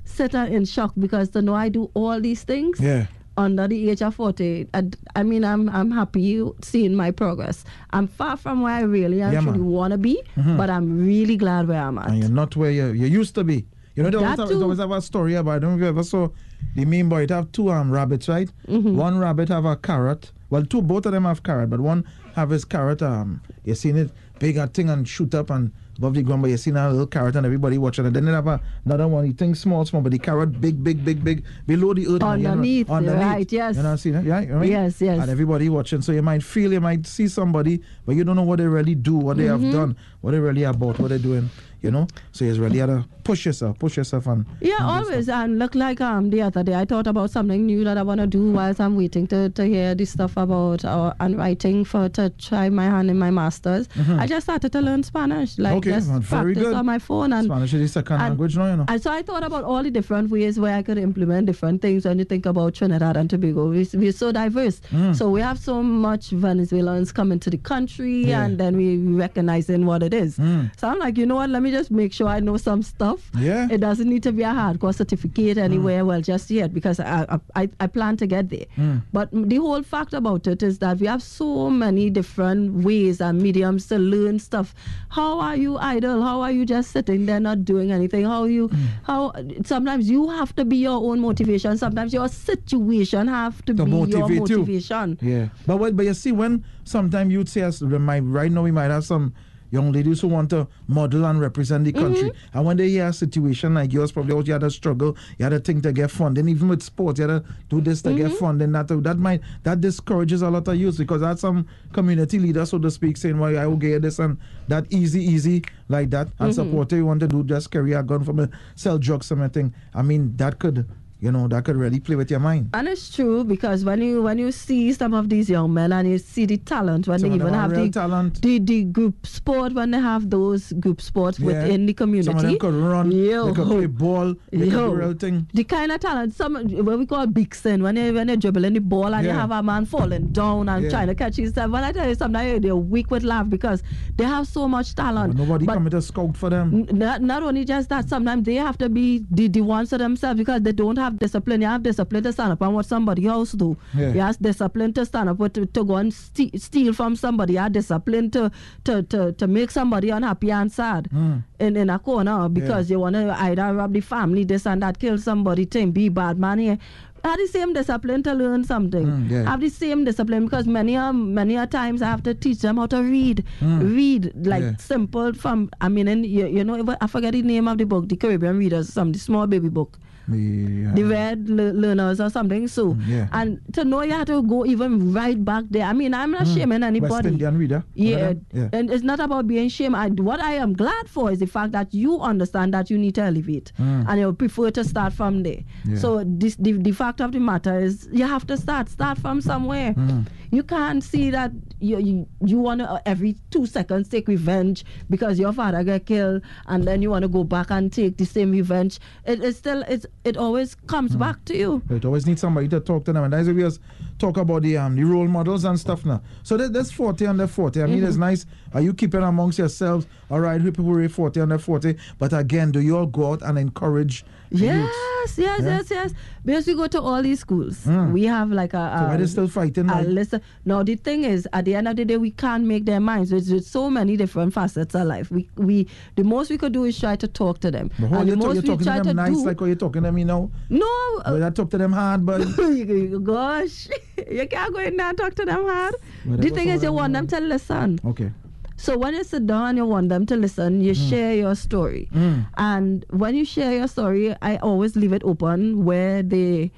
sit in shock because to know I do all these things Yeah. under the age of 40. I, I mean, I'm I'm happy seeing my progress. I'm far from where I really actually. Mm-hmm. want to be, but I'm really glad where I'm at. and you're not where you, you used to be. You know, they always, have, always have a story about. I don't know if you ever saw the mean boy. It have two um rabbits, right? Mm-hmm. One rabbit have a carrot. Well, two, both of them have carrot, but one have his carrot. Um, you seen it big a thing and shoot up and above the ground, but you seen a little carrot and everybody watching it. Then they have a, another one. He thinks small, small, but the carrot big, big, big, big below the earth. man, you know, Underneath, right, yes. You know, see that? Yeah, you know I mean? Yes, yes. And everybody watching, so you might feel, you might see somebody, but you don't know what they really do, what they Mm-hmm. have done, what they really about, what they're doing. You know. So you really to push yourself, push yourself, and Yeah, and always. And look like um the other day, I thought about something new that I want to do whilst I'm waiting to, to hear this stuff about uh, and writing for to try my hand in my masters. I just started to learn Spanish, like Mm-hmm. Okay, just well, very practice good. on my phone and. Spanish is the second and- language now, you know. And so I thought about all the different ways where I could implement different things when you think about Trinidad and Tobago. We, we're so diverse. So we have so much Venezuelans coming to the country Mm. Yeah. Mm. and then we recognizing what it is. So I'm like, you know what, let me just make sure I know some stuff. Yeah. It doesn't need to be a hardcore certificate anywhere, well, just yet, because I, I, I plan to get there. Mm. But the whole fact about it is that we have so many different ways and mediums to learn stuff. How are you idle? How are you just sitting there not doing anything? How you, Mm. how, sometimes you have to be your own motivation. Sometimes your situation have to, To be your motivate you. motivation. Yeah, but what, but you see, when sometimes you'd say, might, right now we might have some young ladies who want to model and represent the country, Mm-hmm. and when they hear a situation like yours, probably oh, you had a struggle, you had a thing to get funding, even with sports, you had to do this to Mm-hmm. get funding. That that might that discourages a lot of youth because that's some community leader, so to speak, saying, "Well, I will get this and that easy, easy like that," and Mm-hmm. support you want to do just carry a gun from a sell drugs, something. I mean, that could. You know that could really play with your mind. And it's true because when you when you see some of these young men and you see the talent when Some they even have the, talent. the the group sport when they have those group sports Yeah. within the community. Some of them could run, Yo. they could play ball, they could do real thing. The kind of talent, some what we call big sin, when they when they dribbling the ball and you Yeah. have a man falling down and Yeah. trying to catch himself. When I tell you sometimes they're weak with laugh because they have so much talent. But nobody But coming to scout for them. Not, not only just that, sometimes they have to be the, the ones to themselves because they don't have discipline. You have discipline to stand up and what somebody else do. Yeah. You have discipline to stand up with, to, to go and ste- steal from somebody. You have discipline to, to, to, to make somebody unhappy and sad Mm. in, in a corner because you want to either rob the family, this and that, kill somebody, thing, be bad man here. Have the same discipline to learn something. Mm, yeah. Have the same discipline because many a many a times I have to teach them how to read, read like Mm. Yeah. simple from I mean and you, you know I forget the name of the book the Caribbean Readers some the small baby book Yeah. the red le- learners or something so Mm, yeah. and to know you have to go even right back there I mean I'm not shaming West anybody Indian reader. yeah, yeah. and it's not about being shame. I, what I am glad for is the fact that you understand that you need to elevate, and you prefer to start from there. Mm. Yeah. So this, the the fact of the matter is, you have to start. Start from somewhere. Mm. You can't see that you you, you want to uh, every two seconds take revenge because your father got killed, and then you want to go back and take the same revenge. It is still it's it always comes Mm. back to you. It always needs somebody to talk to them, and that's why we always talk about the um the role models and stuff now. So that, that's forty under forty. I mean, it's nice. Are you keeping amongst yourselves? All right, who people are forty under forty. But again, do you all go out and encourage Yes, yes, Yeah? yes, yes. Because we go to all these schools, Mm. we have like a. So a why they still fighting? like- list. Now the thing is, at the end of the day, we can't make their minds. There's, there's so many different facets of life. We we the most we could do is try to talk to them. But how and you the most you're we talking try to them nice, do. like how you're talking to me now. no, uh, But I talk to them hard, but gosh, you can't go in there and talk to them hard. Well, that the thing is, you want them to listen. okay. So when you sit down and you want them to listen, you share your story. Mm. And when you share your story, I always leave it open where they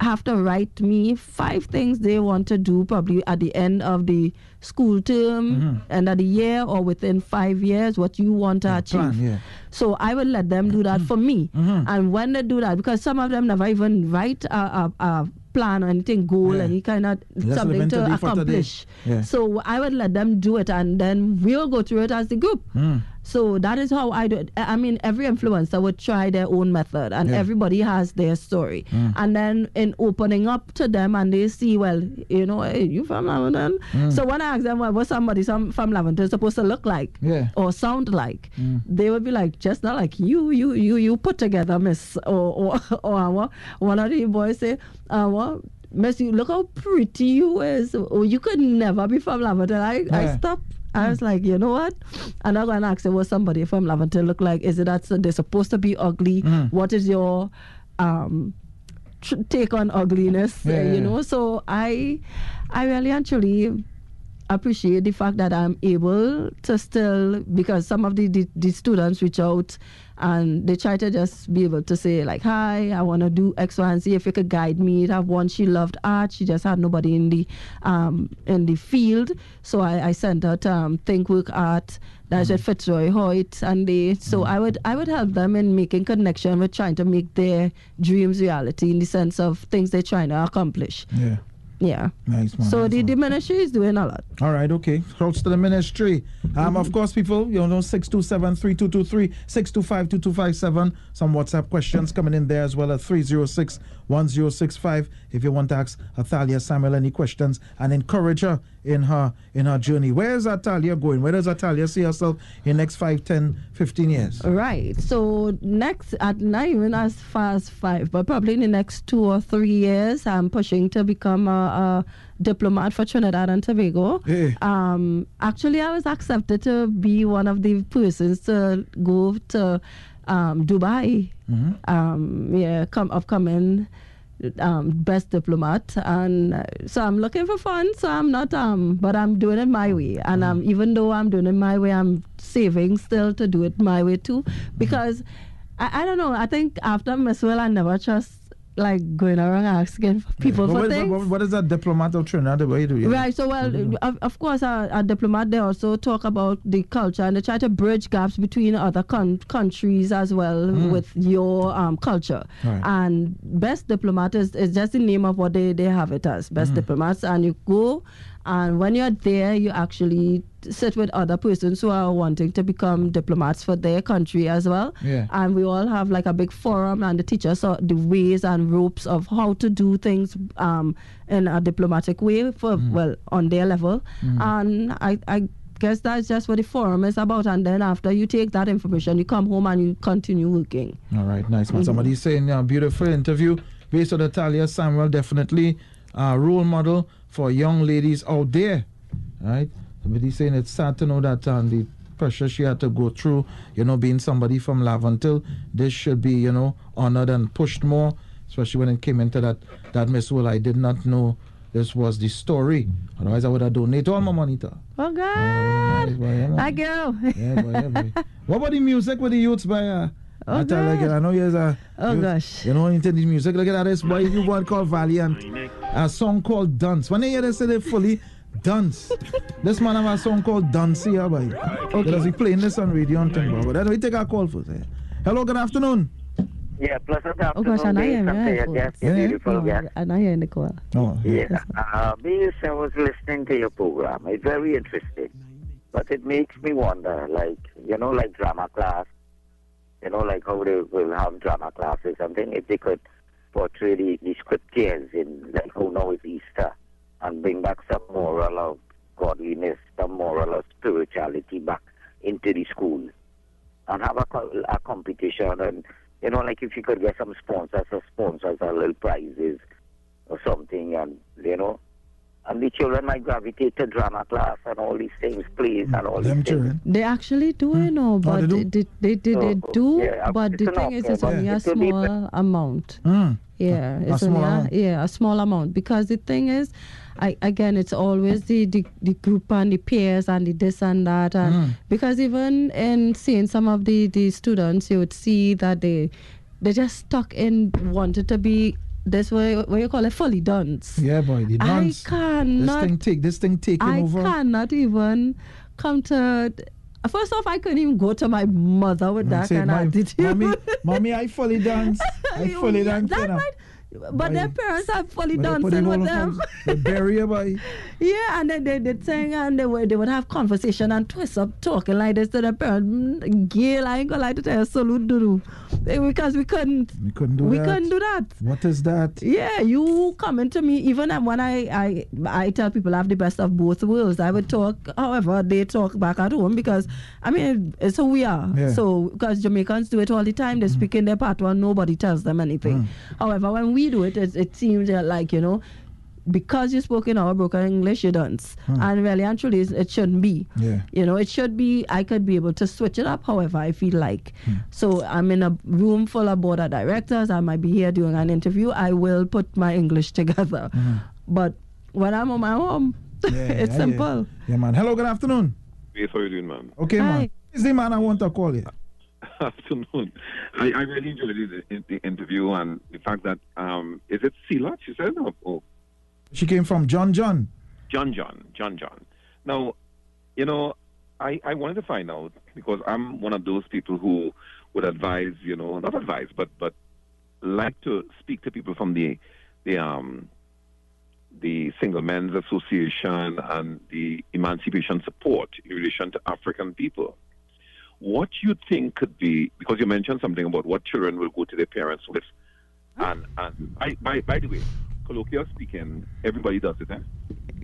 have to write me five things they want to do probably at the end of the school term, Mm-hmm. end of the year, or within five years, what you want to achieve. Plan, yeah. So I will let them do that for me. Mhm. And when they do that, because some of them never even write a, a, a plan or anything, goal, Yeah. any kind of Just something to today for today. accomplish. Yeah. So I would let them do it, and then we'll go through it as the group. Mm. So that is how I do it. I I mean, every influencer would try their own method, and Yeah. everybody has their story. Mm. And then in opening up to them, and they see, well, you know, hey, you from Laventille. Mm. So when I ask them, well, what somebody some from Laventille is supposed to look like Yeah. or sound like, Mm. they would be like, just not like you, you, you, you put together, Miss, or or, or our- one of the boys say, uh, what? Miss, you look how pretty you is. Or you could never be from Laventille. I, I Yeah. stopped. I was like, you know what? And I'm not going to ask you what somebody from Laventille look like. Is it that they're supposed to be ugly? Mhm. What is your um, tr- take on ugliness? uh, you yeah. know. So I, I really actually appreciate the fact that I'm able to still because some of the, the, the students reach out and they try to just be able to say like, "Hi, I want to do X, Y, and Z. If you could guide me." I have one. She loved art. She just had nobody in the um, in the field, so I, I sent her um, Think Work Art. That's with Fitzroy Hoyte, and they. So I would I would help them in making connection with trying to make their dreams reality in the sense of things they're trying to accomplish. Yeah. Yeah. Nice, man. So nice the, one. the ministry is doing a lot. All right, okay. Shouts to the ministry. Um, Of course, people, you know, 627 3223, 625 2257. Some WhatsApp questions coming in there as well at 306 1065. If you want to ask Athalia Samuel any questions and encourage her in her in her journey. Where is Athalia going? Where does Athalia see herself in next 5, 10, 15 years? Right. So next, at not even as far as five, but probably in the next two or three years, I'm pushing to become a, a diplomat for Trinidad and Tobago. Hey. Um, actually, I was accepted to be one of the persons to go to um, Dubai. Um, yeah, come upcoming um, best diplomat, and uh, so I'm looking for fun. So I'm not, um, but I'm doing it my way, and um, even though I'm doing it my way, I'm saving still to do it my way too, because I, I don't know. I think after Miss World, I never trust like going around asking people What- for what, things. what- what is that diplomat of Trinidad? What do you Right. So, well, of, of course, a, a diplomat, they also talk about the culture and they try to bridge gaps between other con- countries as well with your um, culture. Right. And best diplomat is, is just the name of what they, they have it as best diplomats. And you go, and when you're there, you actually sit with other persons who are wanting to become diplomats for their country as well. Yeah. And we all have like a big forum and the teachers us the ways and ropes of how to do things um, in a diplomatic way for well on their level. And I, I guess that's just what the forum is about. And then after you take that information, you come home and you continue working. All right, nice man. Somebody's saying, uh, beautiful interview based on Natalia Samuel, definitely a role model for young ladies out there. Right? Somebody's saying it's sad to know that um, the pressure she had to go through, you know, being somebody from Laventille, this should be, you know, honored and pushed more, especially when it came into that, that Miss World. I did not know this was the story. Otherwise, I would have donated all my money to her. Oh, God. Boy, yeah, man. Thank you. Yeah, boy, yeah, boy. What about the music with the youths by uh, Oh, I tell like, God. I know you're a Oh, you, gosh. You know into the music. Look at this boy, you one called Valiant. A song called Dance. When they hear this, they fully dance. this man have a song called Dance here, boy. Okay. Because he playing this on radio and thing, but then we take our call first. eh. Hello, good afternoon. Yeah, pleasant Oh, gosh, afternoon, and I Bill. am Something right. your guest, Yeah. your beautiful guest. And I hear Nicole. Oh, Yeah, uh, Bill, I was listening to your program. It's very interesting. But it makes me wonder, like, you know, like drama class, you know, like how they will have drama classes, or something, if they could portray the, the scriptures in, like, how now Easter, and bring back some moral of godliness, some moral of spirituality back into the school. And have a, a competition, and, you know, like if you could get some sponsors or sponsors or little prizes or something, and, you know, and the children might gravitate to drama class and all these things, plays and all them these things. children. They actually do, you know, but Oh, they do? they, they, they, they Oh, do, yeah, but the thing is, it's but only a it will be- small amount. Mm. Yeah, A it's small only a, yeah a small amount because the thing is, I again it's always the, the the group and the peers and the this and that and Mm. because even in seeing some of the the students you would see that they they just stuck in wanted to be this way what you call it fully dance. Yeah, boy, the dance. I cannot This thing take this thing taking I over. I cannot even come to. First off, I couldn't even go to my mother with that Say, kind of "My- attitude. Mommy, mommy, I fully dance. I fully dance. That might- but their parents are fully they dancing with them. The barrier, boy. yeah, and then they did sing and they would, they would have conversation and twist up talking like this to their parents. Mm, Gail, I ain't gonna lie to tell you, salute Duru. Eh, Because we couldn't. We couldn't do we that. couldn't do that. What is that? Yeah, you coming to me even when I, I I tell people I have the best of both worlds. I would talk, however they talk back at home because I mean it's who we are. Yeah. So because Jamaicans do it all the time, they speak in their patois, nobody tells them anything. However, when we do it, it, it seems like you know. Because you spoke in our broken English, you dance. Hmm. And really and truly, it shouldn't be. Yeah. You know, it should be, I could be able to switch it up however I feel like. Hmm. So I'm in a room full of board of directors. I might be here doing an interview. I will put my English together. Hmm. But when I'm on my home, Yeah, it's yeah, simple. Yeah, man. Hello, good afternoon. Yes, how you doing, man? Okay, Hi. man. Is the man I want to call you? afternoon. I, I really enjoyed the, the interview and the fact that um, is it Sila? She said, or, or She came from John John. John John, John John. Now, you know, I, I wanted to find out because I'm one of those people who would advise, you know, not advise, but but like to speak to people from the the um the Single Men's Association and the Emancipation Support in relation to African people. What you think could be because you mentioned something about what children will go to their parents with, and and by by, by the way, colloquial speaking, everybody does it. Eh?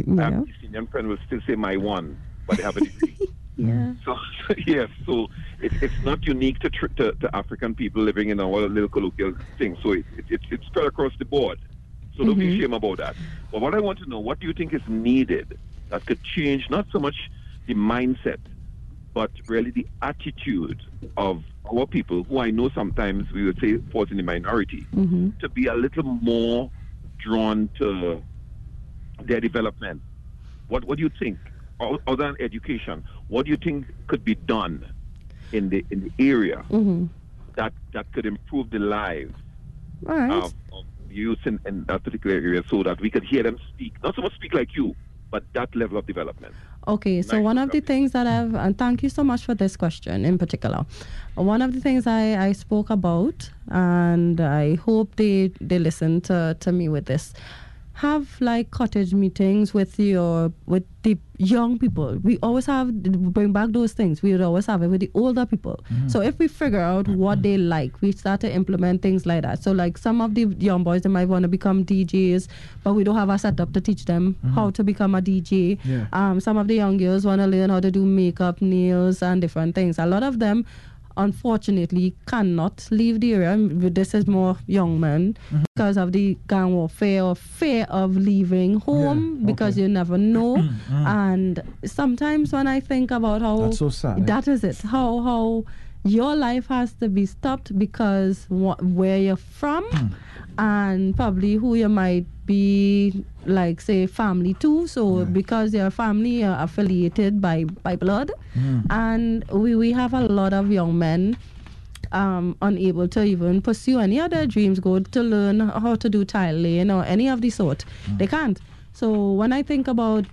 Yeah. Um, Indian friend will still say my one, but they have a degree. Yeah. So yes, so it, it's not unique to, tr- to to African people living in our little colloquial thing. So it, it, it's it's spread across the board. So don't be ashamed about that. But what I want to know, what do you think is needed that could change not so much the mindset, but really the attitude of our people, who I know sometimes we would say falls in the minority, mm-hmm. to be a little more drawn to their development. What what do you think, other than education, what do you think could be done in the in the area mm-hmm. that that could improve the lives right. of, of youth in, in that particular area, so that we could hear them speak, not so much speak like you, but that level of development. Okay, so Nice one of the things that I've, and thank you so much for this question in particular. One of the things I, I spoke about, and I hope they, they listen to, to me with this. Have like cottage meetings with your with the young people. We always have bring back those things. We would always have it with the older people. So if we figure out what they like, we start to implement things like that. So like some of the young boys, they might want to become DJs, but we don't have a setup to teach them how to become a DJ. Yeah. Um, some of the young girls want to learn how to do makeup, nails, and different things. A lot of them, unfortunately, cannot leave the area. This is more young men because of the gang warfare or fear of leaving home Yeah, because okay. you never know. and sometimes when I think about how That's so sad, eh? that is it, how how your life has to be stopped because wh- where you're from Hmm. And probably who you might be like say family too so because your family are affiliated by by blood Hmm. and we we have a lot of young men um, unable to even pursue any other dreams, go to learn how to do tile laying or any of the sort. Hmm. They can't. So when I think about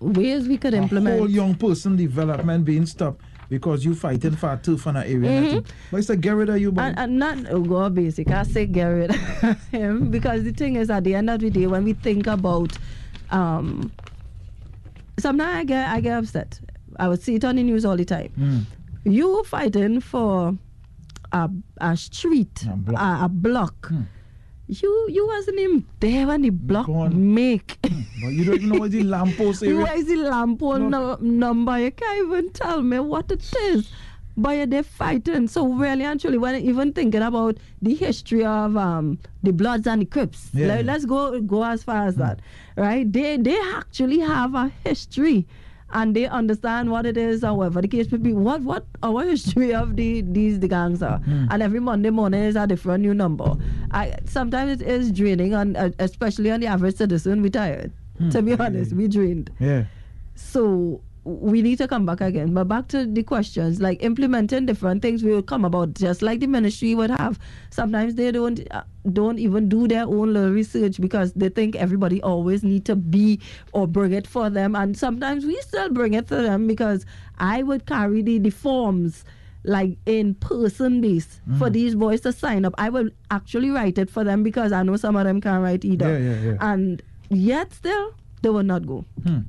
ways we could A implement whole young person development being stopped because you fighting for a turf in an area. nothing. But it's a get rid of you, boy. And, not oh God, basic. I say get rid of him because the thing is, at the end of the day, when we think about, um, sometimes I get I get upset. I would see it on the news all the time. Mm. You fighting for a, a street, A block. a, a block. You you wasn't even there when the block make. but you don't even know what the lamppost area. Where is the lamppost no. number? You can't even tell me what it is. But they're fighting. So really and truly, when even thinking about the history of um the Bloods and the Crips, Yeah. like, let's go go as far as that, right? They they actually have a history. And they understand what it is, however the case may be. What what our history of the these the gangs are, and every Monday morning is a different new number. I sometimes it is draining, on uh, especially on the average citizen. We tired. To be honest, we drained. Yeah. So we need to come back again. But back to the questions, like implementing different things will come about, just like the ministry would have. Sometimes they don't uh, don't even do their own little research because they think everybody always need to be or bring it for them. And sometimes we still bring it to them because I would carry the, the forms like in person base for these boys to sign up. I will actually write it for them because I know some of them can't write either. Yeah, yeah, yeah. And yet still they will not go Babe.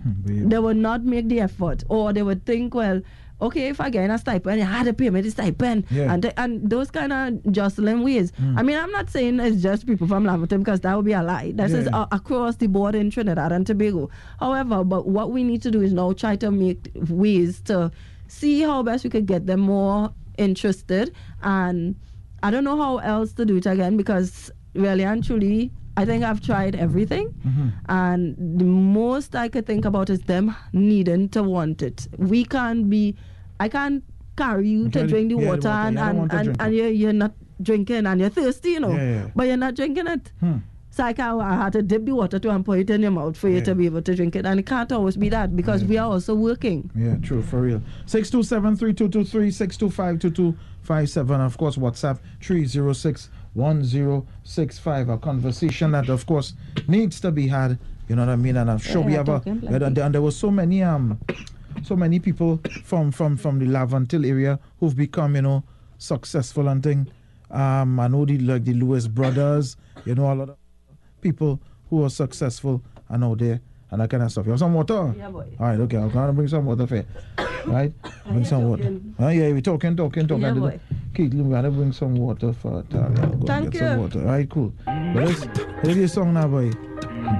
they would not make the effort. Or they would think well okay if i get a stipend i had to pay me the stipend. Yeah. and, and those kind of jostling ways. Hmm. I mean i'm not saying it's just people from Lamberton because that would be a lie. This is Yeah. a- across the board in trinidad and tobago. However but what we need to do is now try to make ways to see how best we could get them more interested. And i don't know how else to do it again because really and truly I think I've tried everything, and the most I could think about is them needing to want it. We can't be, I can't carry you to drink the yeah, the water, water. and, and, and, and you're, you're not drinking and you're thirsty, you know, Yeah, yeah. but you're not drinking it. Hmm. So I, can, I had to dip the water to and put it in your mouth for you to be able to drink it. And it can't always be that because we are also working. Yeah, true, for real. 627 3223 625 2257. Of course, WhatsApp 306 1065. A conversation that, of course, needs to be had. You know what I mean? And I'm sure we have a. talking And, and there were so many um, so many people from from from the Laventille area who've become, you know, successful and thing. Um, I know the like the Lewis brothers. You know, a lot of people who are successful and out there and that kind of stuff. You have some water? Yeah, boy. All right, okay. I'm gonna bring some water for you. Right? Bring some water. talking? Oh, yeah, we talking, talking, talking. Yeah, boy. Caitlin, we gotta bring some water for Talia. Go Thank get some you. water. All right, cool. But let's hear this song now, boy.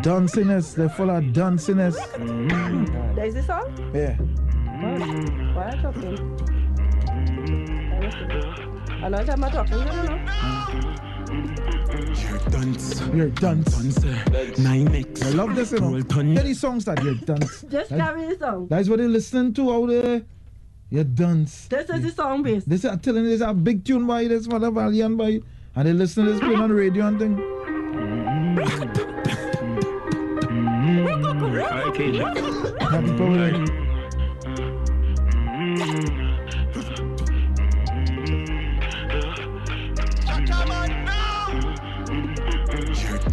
Danciness, they're full of danciness. There's this song? Yeah. Why are you talking? I'm talking, you don't know. You're dance, You're dance. dance, nine X. I love this, you know. Roll ton. Hear these songs that you're dance. Just That- carry the song. That's what they're listening to out there. You're dance. This is the song base. This I'm telling you, this is a big tune by this mother Valiant by and they listen to this playing on the radio and thing. Okay, Now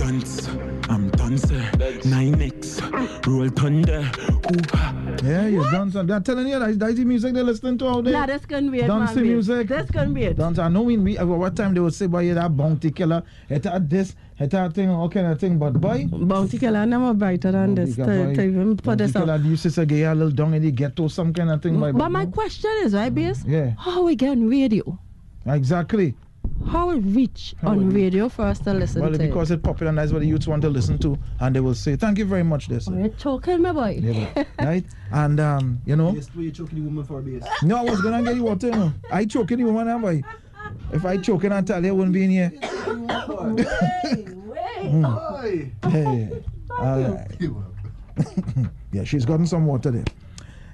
dance, I'm dancer, nine X. Roll thunder, hoo-ha. Yeah, you're dance. and They're telling you that's, that's the music they're listening to out there. Nah, this can be it, Dancing man. babe. music. This can be it. Dance. I know when we at uh, what time they would say boy you that bounty killer, it had this, it had thing, all kind of thing, but boy Bounty Killer never brighter than this to, Bounty even put Bounty this up. killer used to say get a little down in the ghetto, some kind of thing. boy, But my no. question is, right, Base? Yeah. How we get on radio? Exactly. How rich How on radio for us to listen Well, to because it popular and that's what the youths want to listen to, and they will say, Thank you very much, this. it? Are you choking, my boy? Yeah, right? And um, you know, Yes, you choking the woman for base. no, I was gonna get you water. You know. I choking the woman, now, boy. If I choking and tell you, I wouldn't be in here. Oi! Hey, all right. yeah, she's gotten some water there.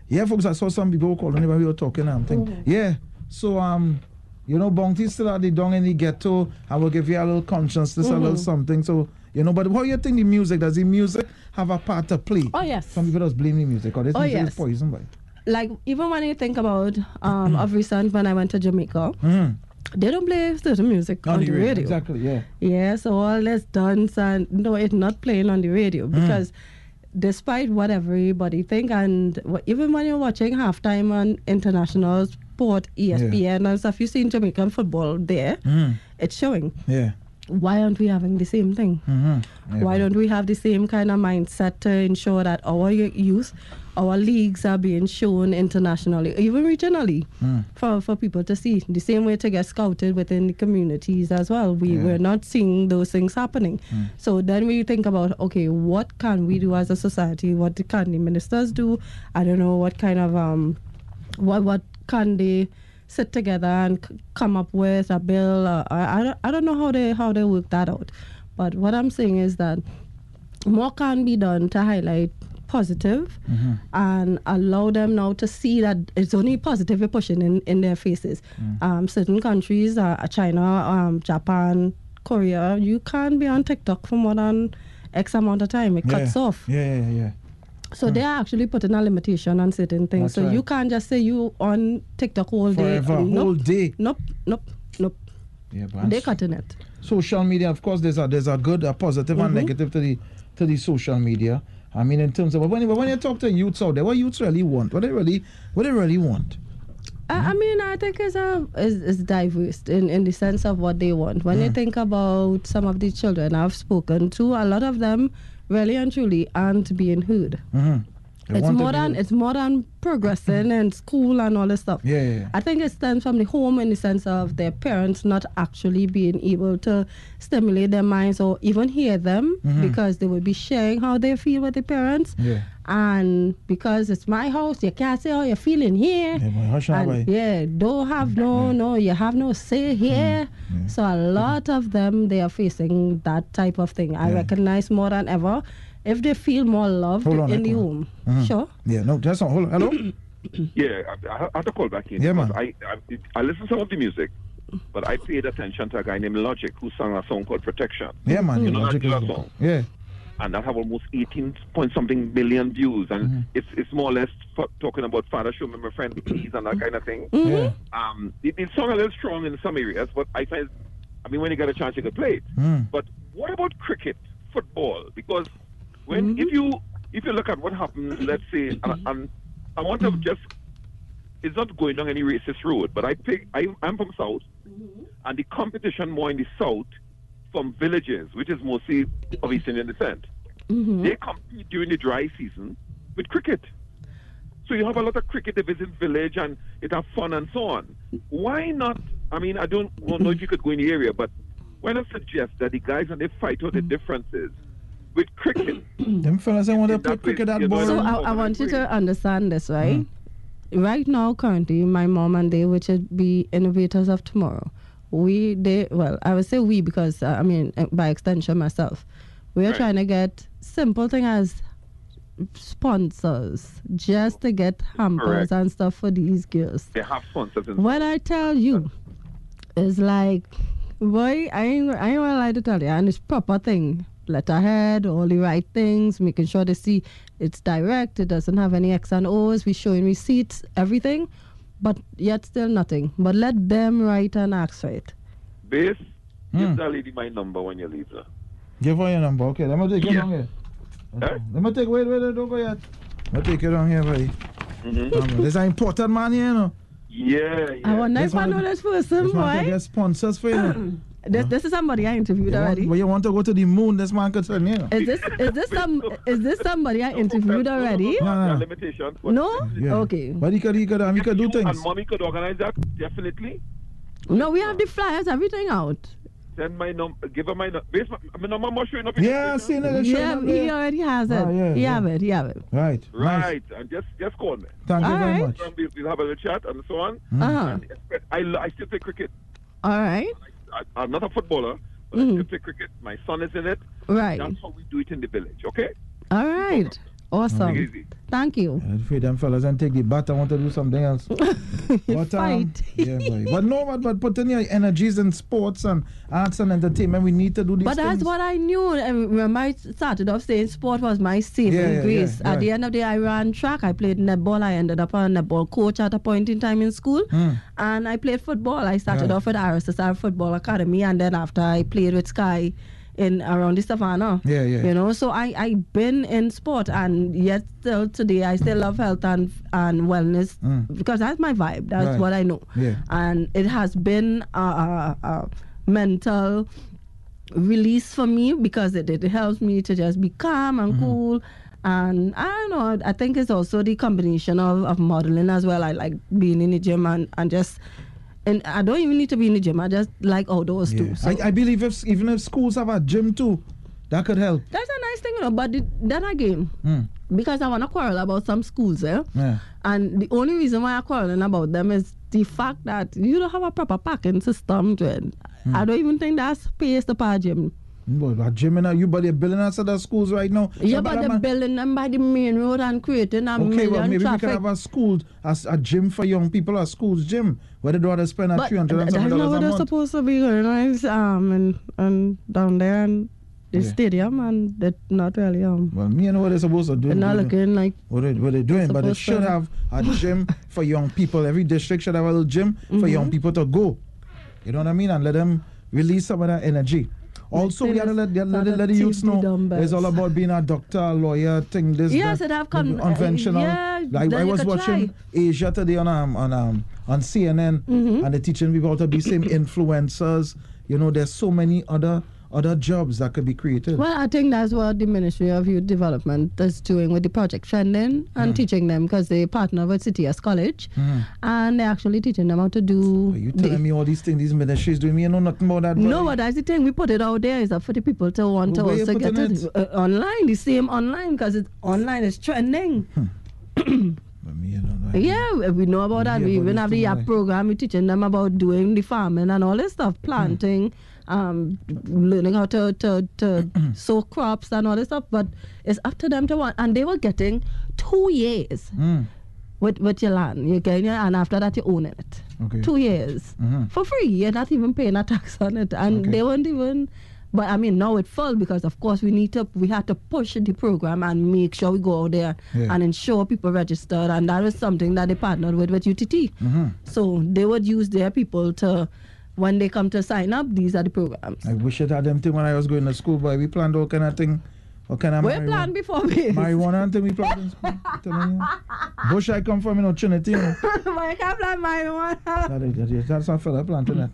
Yeah, folks, I saw some people calling me when we were talking. I'm thinking, yeah. So um, you know, Bounty still at the down in the ghetto. I will give you a little consciousness, a little something. So you know, but how you think the music? Does the music have a part to play? Oh, yes. Some people just blame the music, or this Oh, music yes. is poison. Like, even when you think about um, of recent when I went to Jamaica, Mm. they don't play certain music on, the radio. Exactly. Yeah. Yeah, so all this dance and no, it's not playing on the radio because despite what everybody think and even when you're watching halftime on international sport, ESPN and stuff, you see in Jamaican football there, Mm. it's showing. Yeah. Why aren't we having the same thing? Mm-hmm. Why don't we have the same kind of mindset to ensure that our youth, our leagues are being shown internationally, even regionally, Hmm. for, for people to see? The same way to get scouted within the communities as well. We, Yeah. We're not seeing those things happening. So then we think about, okay, what can we do as a society? What can the ministers do? I don't know what kind of, um, what, what can they sit together and c- come up with a bill? Uh, I, I, don't, I don't know how they, how they work that out. But what I'm saying is that more can be done to highlight positive and allow them now to see that it's only positive you're pushing in, in their faces. Um, certain countries, uh, China, um, Japan, Korea, you can't be on TikTok for more than X amount of time. It cuts off. Yeah, yeah, yeah. So they are actually putting a limitation on certain things. That's so right. you can't just say you on TikTok all day. Forever, Nope. whole day. Nope, nope, nope. Yeah, but They're that's- cutting it. social media, of course, there's a there's a good, a positive and mm-hmm. negative to the to the social media. I mean, in terms of but when you, when you talk to youths out there, what youths really want, what they really what they really want. I, I mean, I think it's, a, it's, it's diverse in, in the sense of what they want. When you mm. think about some of the children I've spoken to, a lot of them really and truly aren't being heard. Mm-hmm. They It's want to more than it's more than progressing and school and all this stuff. Yeah, yeah, yeah. I think it stems from the home in the sense of their parents not actually being able to stimulate their minds or even hear them because they would be sharing how they feel with the parents. Mm-hmm. Yeah. And because it's my house, you can't say how you're feeling here. Yeah, boy, hush now, And yeah, don't have no, no, you have no say here. Mm, So a lot of them, they are facing that type of thing. I Yeah. recognize more than ever if they feel more loved Hold on, in the hold home. Mhm. Sure. Yeah, no, that's not. Hold on. Hello. Yeah, I, I have to call back in. Yeah, man. I, I I listen to some of the music, but I paid attention to a guy named Logic who sang a song called Protection. Yeah, man. You know that Logic is killer good. song? Yeah. And that have almost 18 point something million views, and Mm-hmm. it's it's more or less f- talking about Father Show Me My Friend Please and that kind of thing. Yeah. Um, the, the song a little strong in some areas, but I find, I mean, when you get a chance, you can play it. Mm. But what about cricket, football? Because when if you if you look at what happens, let's say, and, and I want to just, it's not going down any racist road, but I pick, I, I'm from South, and the competition more in the South from villages, which is mostly of East Indian descent. They compete during the dry season with cricket. So you have a lot of cricket that visit village and it have fun and so on. Why not? I mean, I don't well, know if you could go in the area, but why not suggest that the guys and they fight out the differences with cricket? Them fellas, I want to In play cricket that you ball. So Mm. I, I want you to understand this, right? Right now, currently, my mom and they, which would be innovators of tomorrow, we, they, well, I would say we because uh, I mean, uh, by extension, myself, we are Right. trying to get simple thing as sponsors just to get hampers Correct. and stuff for these girls. They have sponsors. What I tell you is like, boy, I ain't, I ain't gonna lie to tell you, and it's proper thing. Letterhead, all the right things, making sure they see it's direct, it doesn't have any X and O's, we showing receipts, everything, but yet still nothing. But let them write and ask for it. Base, Hmm. give that lady my number when you leave her. Give her your number. Okay, let me take it Yeah. down here. Eh? Let me take, wait, wait, don't go yet. Let me take it down here, buddy. Mm-hmm. Um, this is an important man here, you know. Yeah, yeah. I wonder This if I know this person, This boy. get sponsors for you. know. This, this is somebody I interviewed You want, already. but you want to go to the moon, this man could tell you. Is this is this some is this somebody I interviewed already? No, no, no, No, no. are limitations. but No? Yeah. Okay. But he could, he could, um, he could do you things. And mommy could organize that, definitely. No, we have the flyers, everything out. Send my number, give her my number. Base, my, my number must showing up Yeah, I the seen it. Yeah, he already has it. Ah, yeah, he yeah. have it. He have it. Right. Nice. Right, and just just call me. Thank you All very right. much. We'll, we'll have a little chat and so on. Uh-huh. And I, I still play cricket. All right. I, I'm not a footballer, but Mhm. I still play cricket. My son is in it. Right. That's how we do it in the village, okay? All right. Take it Awesome. Thank you. I'm afraid them fellas and take the bat. I want to do something else. But, um, Fight. yeah, boy. but no, but, but put in your energies in sports and arts and entertainment. We need to do these But that's things. what I knew. And remember, I started off saying sport was my saving Yeah, yeah, grace. yeah, At the end of the day, I ran track. I played netball. I ended up a netball coach at a point in time in school. Mm. And I played football. I started Yeah. off at RSSR Football Academy. And then after I played with Sky in around the Savannah. Yeah, yeah. You know, so I I been in sport, and yet still today I still love health and and wellness Mm. because that's my vibe. That's Right. what I know. Yeah. And it has been a, a, a mental release for me because it, it helps me to just be calm Mm-hmm. and cool. And I don't know, I think it's also the combination of, of modeling as well. I like being in the gym and, and just, and I don't even need to be in the gym. I just like outdoors Yeah. too. So I, I believe if even if schools have a gym too, that could help. that's a nice thing, you know. But the, then again, Mm. because I want to quarrel about some schools, eh? Yeah. And the only reason why I'm quarreling about them is the fact that you don't have a proper parking system. Hmm. I don't even think that's space to park gym. Gym in a, you but they're building us at the schools right now. Yeah, So, but they're building them by the main road and creating a Okay, million well maybe traffic. we can have a school, a, a gym for young people, a school's gym, where they don't have to spend a but three hundred and th- that's something not dollars what a they're month. supposed to be going on. Um, and, and down there and the Yeah. stadium, and they're not really um, Well, me and what they're supposed to do. they're not looking like what they what they doing, but they should have a gym for young people. Every district should have a little gym for Mm-hmm. young people to go. You know what I mean? And let them release some of that energy. Also, we gotta let, let, not let, let the youths know dumbbells. it's all about being a doctor, a lawyer, thing. This, Yes, that, it have come- the unconventional. yeah, like I was watching try. Asia today on um, on um, on CNN, Mm-hmm. and they're teaching people how to be same influencers. You know, there's so many other other jobs that could be created. Well, I think that's what the Ministry of Youth Development is doing with the project trending and Mm. teaching them because they partner with City CTS College and they're actually teaching them how to do. Are you the- telling me all these things, these ministries doing? Me, you know nothing about that. no, but that's the thing. We put it out there is that for the people to want to also get it, it? uh, online, the same online because it's online is trending. But me, you know, Yeah, we know about that. We even have the late. program. We're teaching them about doing the farming and all this Hmm. stuff, planting, um, learning how to, to, to sow crops and all this stuff. But it's up to them to want. And they were getting two years. Mm. with, with your land. You get it, and after that you own it. Okay. Two years Mhm. for free. You're not even paying a tax on it, and Okay. they won't even. But I mean, now it fell because of course we need to. We had to push the program and make sure we go out there Yeah. and ensure people registered, and that was something that they partnered with with UTT. Mhm. So they would use their people to, when they come to sign up, these are the programs. I wish it had them thing when I was going to school, boy. We planned all kind of thing. All kind of We marijuana- planned before we. Marijuana and thing we planned in school. You. Bush I come from, you know, Trinity, you know. I can't plan marijuana. That is, that is, that's a fella planting that.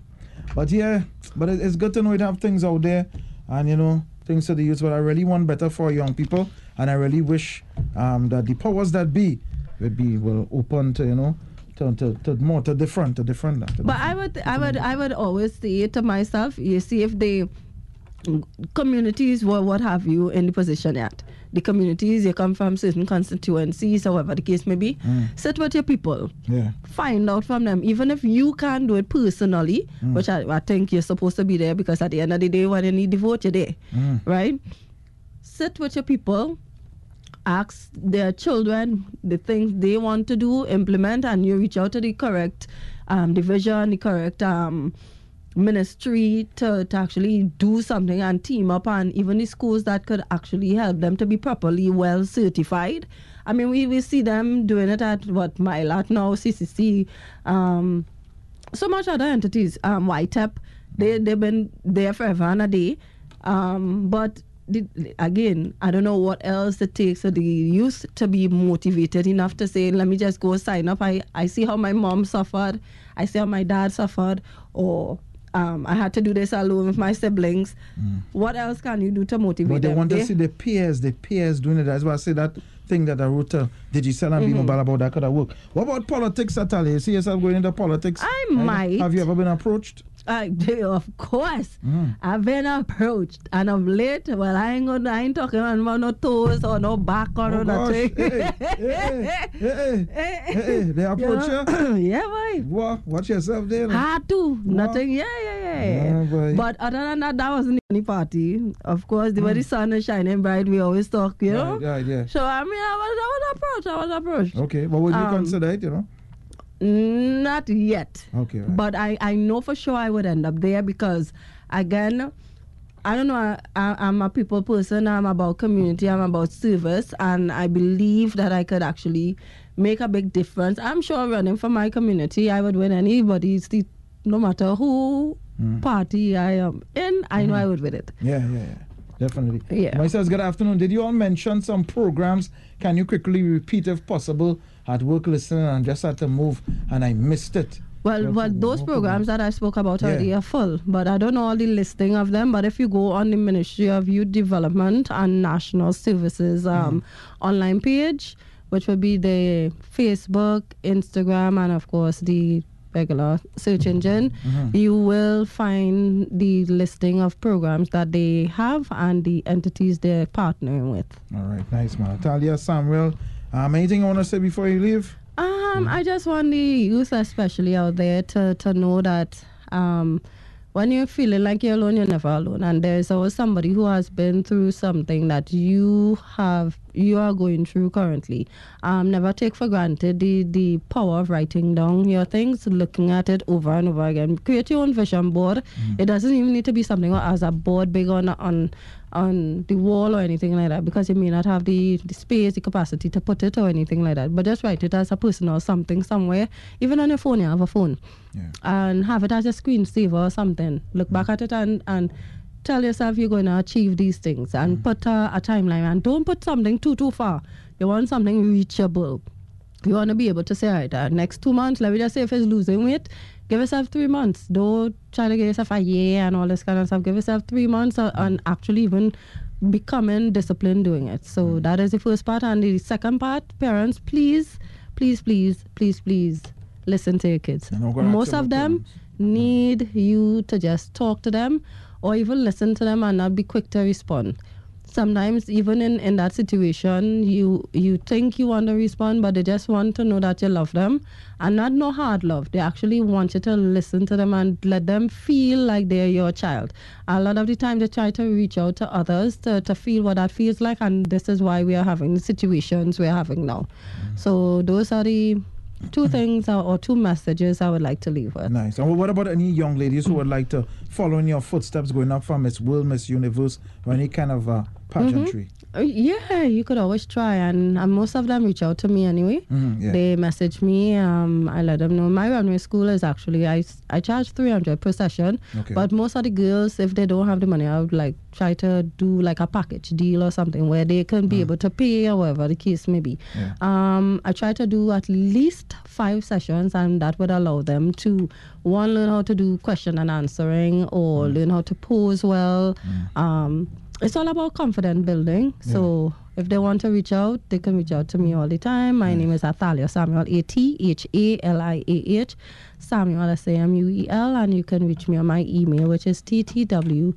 But yeah, but it, it's good to know we have things out there and you know things to the youth. But I really want better for young people, and I really wish um, that the powers that be would be well open to you know to, to, to more to different to different. to But I would, I would, I would always say to myself, you see, if the communities or what have you in the position yet, the communities you come from certain constituencies, however the case may be, sit with your people, yeah. find out from them, even if you can't do it personally, which I, I think you're supposed to be there because at the end of the day, when you need the vote, you're there, Mm. right? Sit with your people, ask their children the things they want to do, implement, and you reach out to the correct um, division, the correct um, ministry to, to actually do something and team up, and even the schools that could actually help them to be properly well certified. I mean, we, we see them doing it at what Milat now, CCC, um, so much other entities, um, YTEP, they, they've been there forever and a day. Um, but the, again, I don't know what else it takes for the youth to be motivated enough to say, let me just go sign up. I, I see how my mom suffered. I see how my dad suffered. Or um, I had to do this alone with my siblings. What else can you do to motivate Mm. But they them? want to see the peers, the peers doing it. That's why I say that thing that I wrote to Digicel and Mm-hmm. bmobile about that could have worked. What about politics, Natalia? You see yourself going into politics? I might. Have you ever been approached? Uh, of course, Mm. I've been approached, and of late, well, I ain't gonna, I ain't talking about no toes or no back or Oh no nothing. Hey, hey, hey, hey, hey, they approach you? yeah, boy. What? Watch yourself there. Hard to nothing. Yeah, yeah, yeah. Yeah, but other than that, that wasn't any party. Of course, the way the sun is shining bright, we always talk, you know. Mm. Right, right, yeah. So I mean, I was, I was approached. I was approached. Okay, but would you Um, consider it, you know? Not yet. Okay, right. But I, I know for sure I would end up there because, again, I don't know. I, I, I'm a people person. I'm about community. I'm about service, and I believe that I could actually make a big difference. I'm sure running for my community, I would win anybody's seat, no matter who mm. party I am in. I know I mm-hmm. would win it. Yeah, yeah, yeah. Definitely. Yeah. my Myself, good afternoon. Did you all mention some programs? Can you quickly repeat if possible? At work listening and just had to move and I missed it. Well, No well, those programs that I spoke about Yeah. already are full, but I don't know all the listing of them. But if you go on the Ministry of Youth Development and National Services um, Mm-hmm. online page, which would be the Facebook, Instagram, and of course the regular search engine, Mm-hmm. you will find the listing of programs that they have and the entities they're partnering with. All right, nice, man. Talia, Samuel, um, anything you want to say before you leave? Um, I just want the youth, especially out there, to, to know that um, when you're feeling like you're alone, you're never alone, and there's always somebody who has been through something that you have you are going through currently. Um, never take for granted the the power of writing down your things, looking at it over and over again. Create your own vision board. It doesn't even need to be something as a board big on on on the wall or anything like that because you may not have the, the space, the capacity to put it or anything like that. But just write it as a personal something somewhere. Even on your phone, you have a phone. Yeah. And have it as a screensaver or something. Look back at it and, and tell yourself you're going to achieve these things and put a, a timeline. And don't put something too, too far. You want something reachable. You want to be able to say, all right, uh, next two months, let me just say if it's losing weight, give yourself three months. Don't try to give yourself a year and all this kind of stuff. Give yourself three months uh, and actually even becoming disciplined doing it. So that is the first part. And the second part, parents, please, please, please, please, please listen to your kids. And I'm gonna Most of them parents. need you to just talk to them or even listen to them and not be quick to respond. sometimes even in, in that situation you you think you want to respond but they just want to know that you love them and not no hard love. They actually want you to listen to them and let them feel like they're your child. A lot of the time they try to reach out to others to, to feel what that feels like and this is why we are having the situations we're having now. Mm. So those are the two things or, two messages i would like to leave with Nice. And what about any young ladies who would like to follow in your footsteps, going up from Miss World, Miss Universe, or any kind of uh, pageantry? Uh, yeah, you could always try, and, and most of them reach out to me anyway. Mhm, yeah. They message me. Um, I let them know. My runway school is actually I, I charge three hundred per session, Okay. but most of the girls, if they don't have the money, I would like try to do like a package deal or something where they can be able to pay or whatever the case may be. Mm. Yeah. Um, I try to do at least five sessions, and that would allow them to one learn how to do question and answering, or Mm. learn how to pose well. Um, it's all about confidence building. So if they want to reach out, they can reach out to me all the time. My name is Athalia Samuel, A T H A L I A H, Samuel S A M U E L, and you can reach me on my email, which is ttw.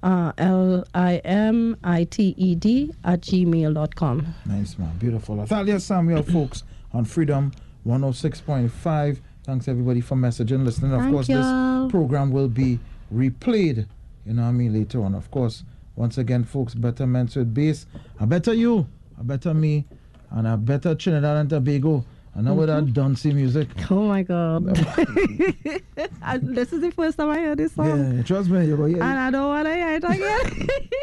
Uh, L I M I T E D at gmail.com. Nice, man. Beautiful. Athalia Samuel, folks, on Freedom 106.5. Thanks, everybody, for messaging, listening. Of Thank course, y'all. this program will be replayed, you know what I mean, later on. Of course, once again, folks, Betterments with Base. I better you, I better me, and I better Trinidad and Tobago. I know with mm-hmm. that dancey music. Oh my God. This is the first time I heard this song. Yeah, trust me, you go, yeah. And I don't want to hear it again.